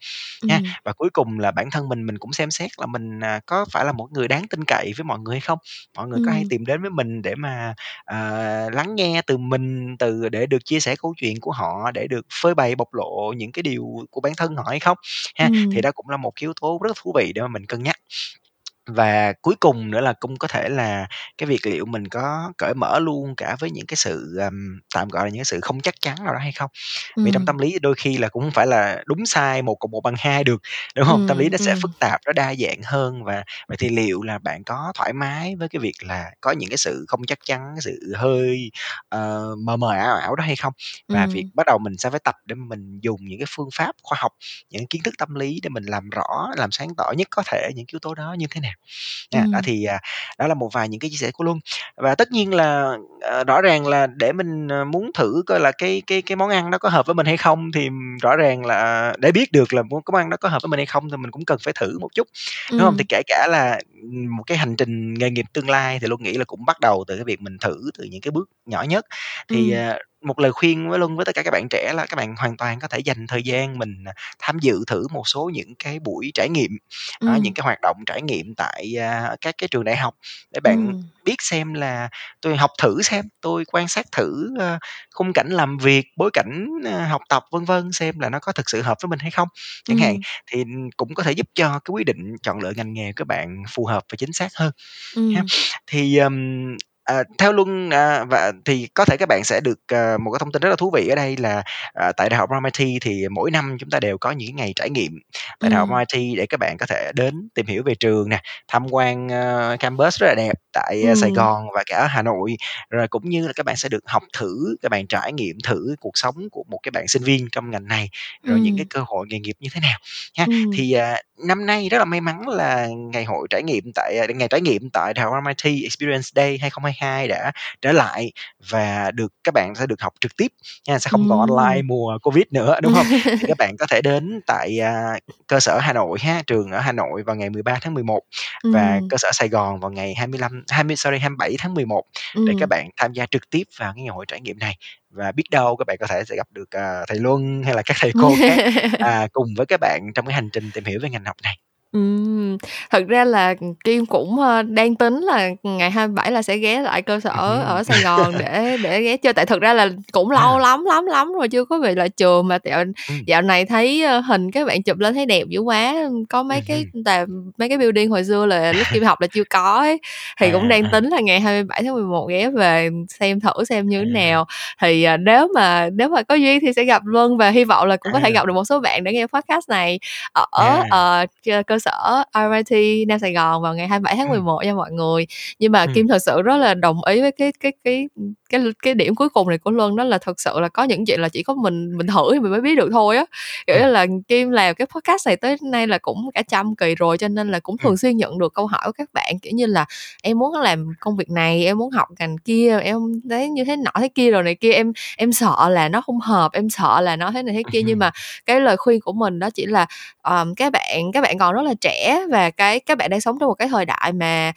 ha? Ừm. Và cuối cùng là bản thân mình, mình cũng xem xét là mình, à, có phải là một người đáng tin cậy với mọi người hay không? Mọi người có hay tìm đến với mình để mà, ờ, lắng nghe từ mình, từ để được chia sẻ câu chuyện của họ, để được phơi bày, bộc lộ những cái điều của bản thân họ hay không, ha? Thì Ừm. đó cũng là một cái yếu tố rất thú vị để mà mình cân nhắc. Và cuối cùng nữa là cũng có thể là cái việc liệu mình có cởi mở luôn cả với những cái sự, ờm, tạm gọi là những cái sự không chắc chắn nào đó hay không? Vì trong Ừm. tâm lý đôi khi là cũng hông phải là đúng sai, một cộng một bằng hai được, đúng hông? Tâm lý Ừm, nó sẽ ừm. phức tạp, nó đa dạng hơn và vậy thì liệu là bạn có thoải mái với cái việc là có những cái sự không chắc chắn, cái sự hơi, ờ, mờ mờ, ảo ảo đó hay không? Và việc Ừm. bắt đầu mình sẽ phải tập để mình dùng những cái phương pháp khoa học, những kiến thức tâm lý để mình làm rõ, làm sáng tỏ nhất có thể những cái yếu tố đó như thế nào, nha. Đó thì, à, đó là một vài những cái chia sẻ của Luân. Và tất nhiên là, ờ, rõ ràng là để mình, ờ, muốn thử coi là cái cái cái món ăn đó có hợp với mình hay không thì rõ ràng là để biết được là món cái món ăn đó có hợp với mình hay không thì mình cũng cần phải thử một chút, đúng hông? Thì Ừm. kể cả là, ừm, một cái hành trình nghề nghiệp tương lai thì Luân nghĩ là cũng bắt đầu từ cái việc mình thử từ những cái bước nhỏ nhất. Thì, Ừm. ờ, một lời khuyên với Luân với tất cả các bạn trẻ là các bạn hoàn toàn có thể dành thời gian mình, à, tham dự thử một số những cái buổi trải nghiệm, đó, những Ừm. cái hoạt động trải nghiệm tại, a, các cái trường đại học để bạn Ừm. biết xem là tôi học thử xem, tôi quan sát thử, ơ, khung cảnh làm việc, bối cảnh, ơ, học tập, vân vân, xem là nó có thực sự hợp với mình hay không, chẳng hạn. Ừm. Thì cũng có thể giúp cho cái quyết định chọn lựa ngành nghề của bạn phù hợp và chính xác hơn, ha. Ừm. Thì, ừm, ờ, theo Luân, à, và thì có thể các bạn sẽ được, ờ, một cái thông tin rất là thú vị ở đây là, ờ, tại Đại học RMIT thì mỗi năm chúng ta đều có những ngày trải nghiệm tại Đại học Ừm. RMIT để các bạn có thể đến tìm hiểu về trường nè, tham quan, ơ, campus rất là đẹp tại, a, Sài Ừm. Gòn và cả ở Hà Nội. Rồi cũng như là các bạn sẽ được học thử, các bạn trải nghiệm thử cuộc sống của một cái bạn sinh viên trong ngành này, rồi những cái Ừm. cơ hội nghề nghiệp như thế nào, ha. Ừm. Thì, à, năm nay rất là may mắn là ngày hội trải nghiệm tại, à ngày trải nghiệm tại Đại học RMIT Experience Day 2022 đã trở lại và được các bạn sẽ được học trực tiếp nha, sẽ không còn online mùa Covid nữa, đúng hông? Thì các bạn có thể đến tại, à, cơ sở Hà Nội ha, trường ở Hà Nội vào ngày 13/11 và Ừm. cơ sở Sài Gòn vào ngày 25 20 sorry, 27/11 để các bạn tham gia trực tiếp vào cái ngày hội trải nghiệm này. Và biết đâu các bạn có thể sẽ gặp được, à, thầy Luân hay là các thầy cô khác, à, cùng với các bạn trong cái hành trình tìm hiểu về ngành học này. Ừm, thật ra là, ừm, Kim cũng, ơ, đang tính là ngày 27 là sẽ ghé lại cơ sở ở Sài Gòn để để ghé chơi, tại thực ra là cũng lâu À. lắm, lắm, lắm rồi chưa có về lại trường mà dạo Ừm. dạo này thấy, ơ, hình các bạn chụp lên thấy đẹp dữ quá, có mấy Ừm cái hưm. mấy cái building hồi xưa là lúc Kim học là chưa có ấy, thì cũng À, đang à. tính là ngày 27/11 ghé về xem thử xem như thế À. nào. Thì, à, nếu mà nếu mà có duyên thì sẽ gặp Luân và hy vọng là cũng có thể À. gặp được một số bạn để nghe podcast này ở, À. ờ, ch cơ sở RMIT Nam Sài Gòn vào ngày hai bảy tháng mười Ừm. một nha mọi người. Nhưng mà Ừm. Kim thật sự rất là đồng ý với cái cái cái, cái cái điểm cuối cùng này của Luân đó là thực sự là có những chuyện là chỉ có mình mình thử thì mình mới biết được thôi á. Kiểu như là, Kim làm cái podcast này tới nay là cũng cả trăm kỳ rồi, cho nên là cũng Ừm. thường xuyên nhận được câu hỏi của các bạn, kiểu như là "Em muốn làm công việc này, em muốn học ngành kia, em thấy như thế nọ thế kia đồ này kia, em em sợ là nó không hợp, em sợ là nó thế này thế kia." Nhưng mà cái lời khuyên của mình đó chỉ là, ờm, các bạn các bạn còn rất là là trẻ và cái các bạn đang sống trong một cái thời đại mà,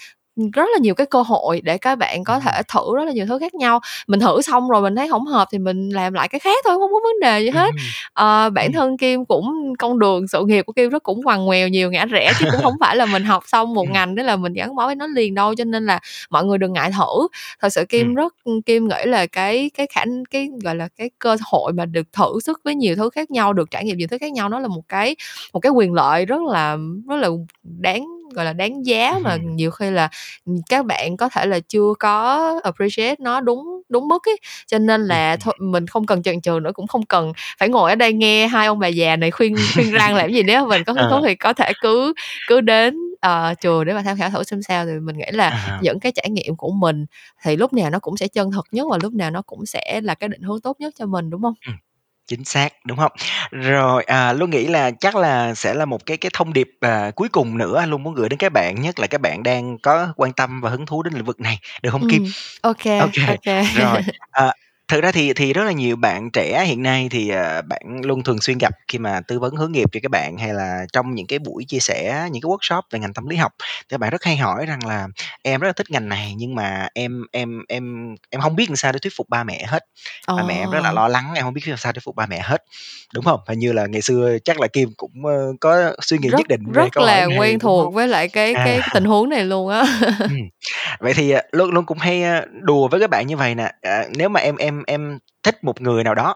rất là nhiều cái cơ hội để các bạn có thể thử rất là nhiều thứ khác nhau. Mình thử xong rồi mình thấy hổng hợp thì mình làm lại cái khác thôi, hông có vấn đề gì hết. Ờ, bản thân Kim cũng con đường sự nghiệp của Kim nó cũng ngoằn ngoèo nhiều ngã rẽ chứ cũng hổng phải là mình học xong một ngành đó là mình gắn bó với nó liền đâu, cho nên là mọi người đừng ngại thử. Thật sự. Kim rất Kim nghĩ là cái cái khả cái, gọi là, cái cơ hội mà được thử sức với nhiều thứ khác nhau, được trải nghiệm nhiều thứ khác nhau nó là một cái một cái quyền lợi rất là rất là đáng, gọi là, đáng giá mà nhiều khi là, các bạn có thể là chưa có appreciate nó đúng đúng mức ấy. Cho nên là thôi mình không cần chần chừ nữa, cũng không cần phải ngồi ở đây nghe hai ông bà già này khuyên khuyên răn làm gì, nếu mình có hứng thú Ờ. thì có thể cứ cứ đến, ờ, trường để mà tham khảo thử xem sao. Thì mình nghĩ là À. những cái trải nghiệm của mình thì lúc nào nó cũng sẽ chân thực nhất và lúc nào nó cũng sẽ là cái định hướng tốt nhất cho mình, đúng hông? Ừm, chính xác, đúng hông? Rồi, à, Luân nghĩ là chắc là sẽ là một cái cái thông điệp, à, cuối cùng nữa Luân muốn gửi đến các bạn, nhất là các bạn đang có quan tâm và hứng thú đến lĩnh vực này, được hông Kim? Ừm, ô kê, ô kê, kê. rồi, ờ, thực ra thì thì rất là nhiều bạn trẻ hiện nay thì, ờ, bạn luôn thường xuyên gặp khi mà tư vấn hướng nghiệp cho các bạn, hay là trong những cái buổi chia sẻ, những cái workshop về ngành tâm lý học, thì các bạn rất hay hỏi rằng là "Em rất là thích ngành này nhưng mà em em em em hông biết làm sao để thuyết phục ba mẹ hết. Ba mẹ em rất là Ờ. lo lắng, em hông biết làm sao để thuyết phục ba mẹ hết." Đúng hông? Hình như là ngày xưa chắc là Kim cũng, ơ, có suy nghĩ Rất nhất định về rất câu hỏi là này, quen đúng thuộc với lại cái À. cái tình huống này luôn á. Vậy thì, à, Luân Luân cũng hay, đùa với các bạn như vầy nè, à, nếu mà em em em thích một người nào đó,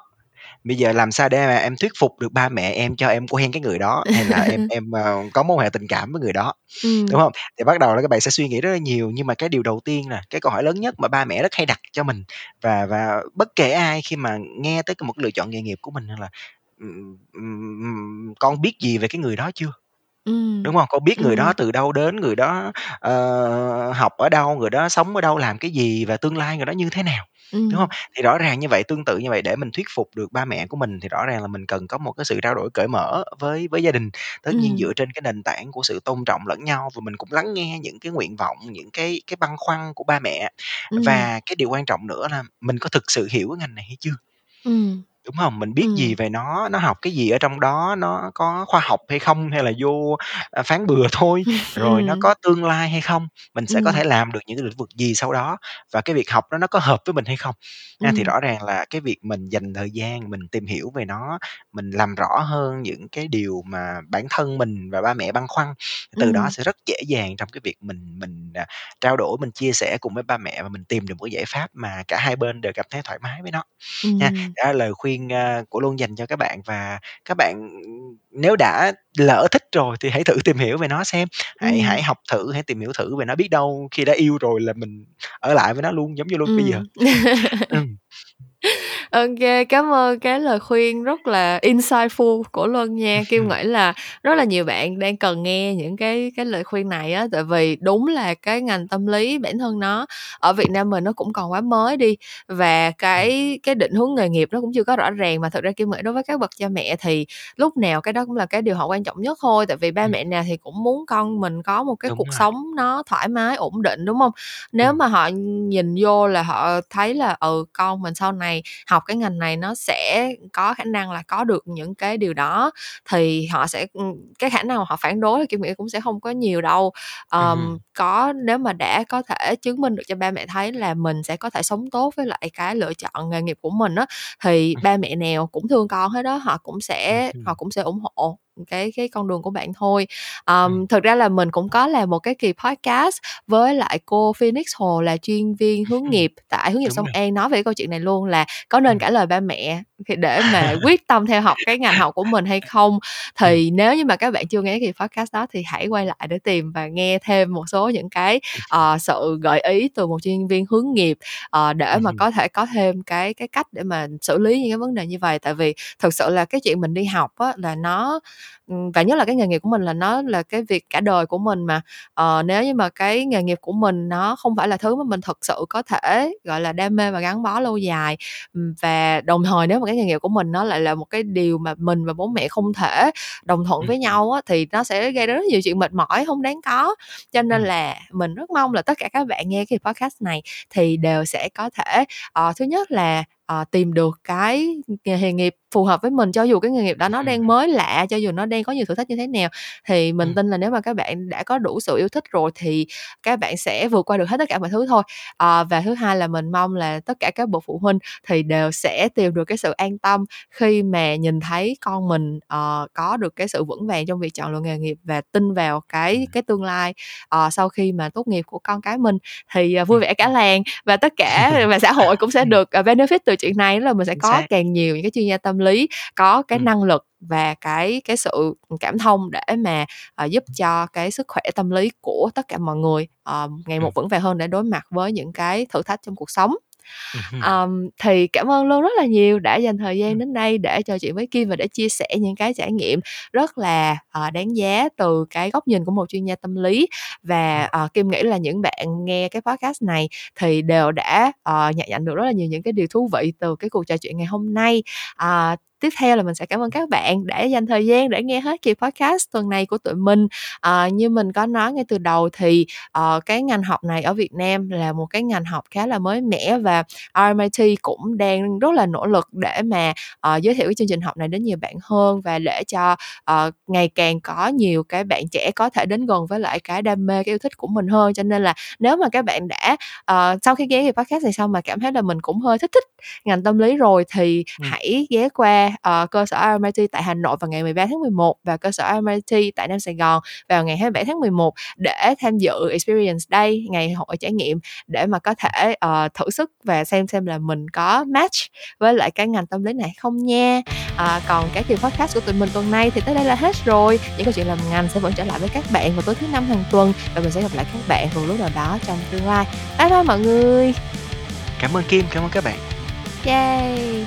bây giờ làm sao để mà em thuyết phục được ba mẹ em cho em quen cái người đó, hay là em em, ờ, có mối quan hệ tình cảm với người đó, Ừm. đúng hông? Thì bắt đầu là các bạn sẽ suy nghĩ rất là nhiều, nhưng mà cái điều đầu tiên nè, cái câu hỏi lớn nhất mà ba mẹ rất hay đặt cho mình và và bất kể ai khi mà nghe tới một lựa chọn nghề nghiệp của mình là "Ừm, ừm, ừm, con biết gì về cái người đó chưa?" Ừm, Đúng hông? "Con biết người đó ừm. từ đâu đến, người đó, ờ, học ở đâu, người đó sống ở đâu, làm cái gì và tương lai người đó như thế nào?" Đúng hông? Ừm. Thì rõ ràng như vậy, tương tự như vậy để mình thuyết phục được ba mẹ của mình thì rõ ràng là mình cần có một cái sự trao đổi cởi mở với với gia đình. Tất nhiên Ừm. dựa trên cái nền tảng của sự tôn trọng lẫn nhau và mình cũng lắng nghe những cái nguyện vọng, những cái cái băn khoăn của ba mẹ. Ừm. Và cái điều quan trọng nữa là mình có thực sự hiểu cái ngành này hay chưa? Ừm. Đúng hông? Mình biết gì Ừm. về nó, nó học cái gì ở trong đó, nó có khoa học hay không, hay là vô, a, phán bừa thôi, rồi nó Ừm. có tương lai hay không, mình sẽ có Ừm. thể làm được những cái lĩnh vực gì sau đó và cái việc học đó nó có hợp với mình hay không. Ha, thì Ừm. rõ ràng là cái việc mình dành thời gian mình tìm hiểu về nó, mình làm rõ hơn những cái điều mà bản thân mình và ba mẹ băn khoăn, từ đó Ừm. sẽ rất dễ dàng trong cái việc mình mình, à, trao đổi, mình chia sẻ cùng với ba mẹ và mình tìm được một cái giải pháp mà cả hai bên đều cảm thấy thoải mái với nó. Ha, Ừm. đó là lời khuyên, a, của Luân dành cho các bạn và các bạn, nếu đã lỡ thích rồi thì hãy thử tìm hiểu về nó xem, hãy hãy Ừm. học thử, hãy tìm hiểu thử về nó, biết đâu khi đã yêu rồi là mình ở lại với nó luôn giống như Luân bây giờ. Kê, cám ơn cái lời khuyên rất là insightful của Luân nha. Kim nghĩ là rất là nhiều bạn đang cần nghe những cái cái lời khuyên này á, tại vì đúng là cái ngành tâm lý bản thân nó ở Việt Nam mình nó cũng còn quá mới đi, và cái cái định hướng nghề nghiệp nó cũng chưa có rõ ràng. Mà thực ra Kim nghĩ đối với các bậc cha mẹ thì lúc nào cái đó cũng là cái điều họ quan trọng nhất thôi, tại vì ba Ừm. mẹ nào thì cũng muốn con mình có một cái Đúng cuộc rồi. sống nó thoải mái, ổn định, đúng hông? Nếu Ừm. mà họ nhìn vô là họ thấy là, ừ, con mình sau này học cái ngành này nó sẽ có khả năng là có được những cái điều đó, thì họ sẽ ừm, cái khả năng mà họ phản đối thì Kim nghĩ cũng sẽ không có nhiều đâu. Ờm, Ừm. có nếu mà đã có thể chứng minh được cho ba mẹ thấy là mình sẽ có thể sống tốt với lại cái lựa chọn nghề nghiệp của mình á, thì ba mẹ nào cũng thương con hết á, họ cũng sẽ họ cũng sẽ ủng hộ cái cái con đường của bạn thôi. Ừm. Ờm, thực ra là mình cũng có làm một cái kỳ podcast với lại cô Phoenix Hồ là chuyên viên hướng nghiệp tại hướng nghiệp Đúng Song rồi. An nói về cái câu chuyện này luôn là có nên Ừm. cãi lời ba mẹ thì để mà quyết tâm theo học cái ngành học của mình hay không. Thì nếu như mà các bạn chưa nghe cái kỳ podcast đó thì hãy quay lại để tìm và nghe thêm một số những cái, ờ, sự gợi ý từ một chuyên viên hướng nghiệp, ờ, để mà có thể có thêm cái cái cách để mà xử lý những cái vấn đề như vầy. Tại vì thực sự là cái chuyện mình đi học á là nó và nhất là cái nghề nghiệp của mình là nó là cái việc cả đời của mình mà. Ờ, nếu như mà cái nghề nghiệp của mình nó không phải là thứ mà mình thực sự có thể, gọi là, đam mê và gắn bó lâu dài, và đồng thời nếu mà cái nghề nghiệp của mình nó lại là một cái điều mà mình và bố mẹ không thể đồng thuận với nhau á, thì nó sẽ gây ra rất nhiều chuyện mệt mỏi hông đáng có. Cho nên là mình rất mong là tất cả các bạn nghe cái podcast này thì đều sẽ có thể, ờ, thứ nhất là, ờ, tìm được cái nghề nghiệp phù hợp với mình, cho dù cái nghề nghiệp đó nó đang mới lạ, cho dù nó đang có nhiều thử thách như thế nào. Thì mình tin là nếu mà các bạn đã có đủ sự yêu thích rồi thì các bạn sẽ vượt qua được hết tất cả mọi thứ thôi. Ờ, và thứ hai là mình mong là tất cả các bậc phụ huynh thì đều sẽ tìm được cái sự an tâm khi mà nhìn thấy con mình, ờ, có được cái sự vững vàng trong việc chọn lựa nghề nghiệp và tin vào cái cái tương lai, ờ, sau khi mà tốt nghiệp của con cái mình thì, ờ, vui vẻ cả làng. Và tất cả và xã hội cũng sẽ được, benefit từ chuyện này, là mình sẽ có càng nhiều những cái chuyên gia tâm lý có cái năng lực và cái cái sự cảm thông để mà, ờ, giúp cho cái sức khỏe tâm lý của tất cả mọi người, ờ, ngày một vững vàng hơn để đối mặt với những cái thử thách trong cuộc sống. Ờm, thì cảm ơn Luân rất là nhiều đã dành thời gian đến đây để trò chuyện với Kim và để chia sẻ những cái trải nghiệm rất là, ờ, đáng giá từ cái góc nhìn của một chuyên gia tâm lý. Và, ờ, Kim nghĩ là những bạn nghe cái podcast này thì đều đã, ờ, nhận nhận được rất là nhiều những cái điều thú vị từ cái cuộc trò chuyện ngày hôm nay. À, tiếp theo là mình sẽ cảm ơn các bạn đã dành thời gian để nghe hết kỳ podcast tuần này của tụi mình. À, như mình có nói ngay từ đầu thì uh, cái ngành học này ở Việt Nam là một cái ngành học khá là mới mẻ và RMIT cũng đang rất là nỗ lực để mà uh, giới thiệu cái chương trình học này đến nhiều bạn hơn và để cho uh, ngày càng có nhiều cái bạn trẻ có thể đến gần với lại cái đam mê cái yêu thích của mình hơn. Cho nên là nếu mà các bạn đã uh, sau khi ghé cái podcast này xong mà cảm thấy là mình cũng hơi thích thích ngành tâm lý rồi thì ừ. hãy ghé qua uh, cơ sở RMIT tại Hà Nội vào ngày 13 tháng 11 và cơ sở RMIT tại Nam Sài Gòn vào ngày 27 tháng 11 để tham dự Experience Day ngày hội trải nghiệm để mà có thể uh, thử sức và xem xem là mình có match với lại cái ngành tâm lý này không nha. À, còn cái kỳ podcast của tụi mình tuần này thì tới đây là hết rồi. Những câu chuyện làm ngành sẽ vẫn trở lại với các bạn vào tối thứ năm hàng tuần và mình sẽ gặp lại các bạn vào lúc nào đó trong tương lai. Bye bye mọi người! Cảm ơn kim cảm ơn các bạn yay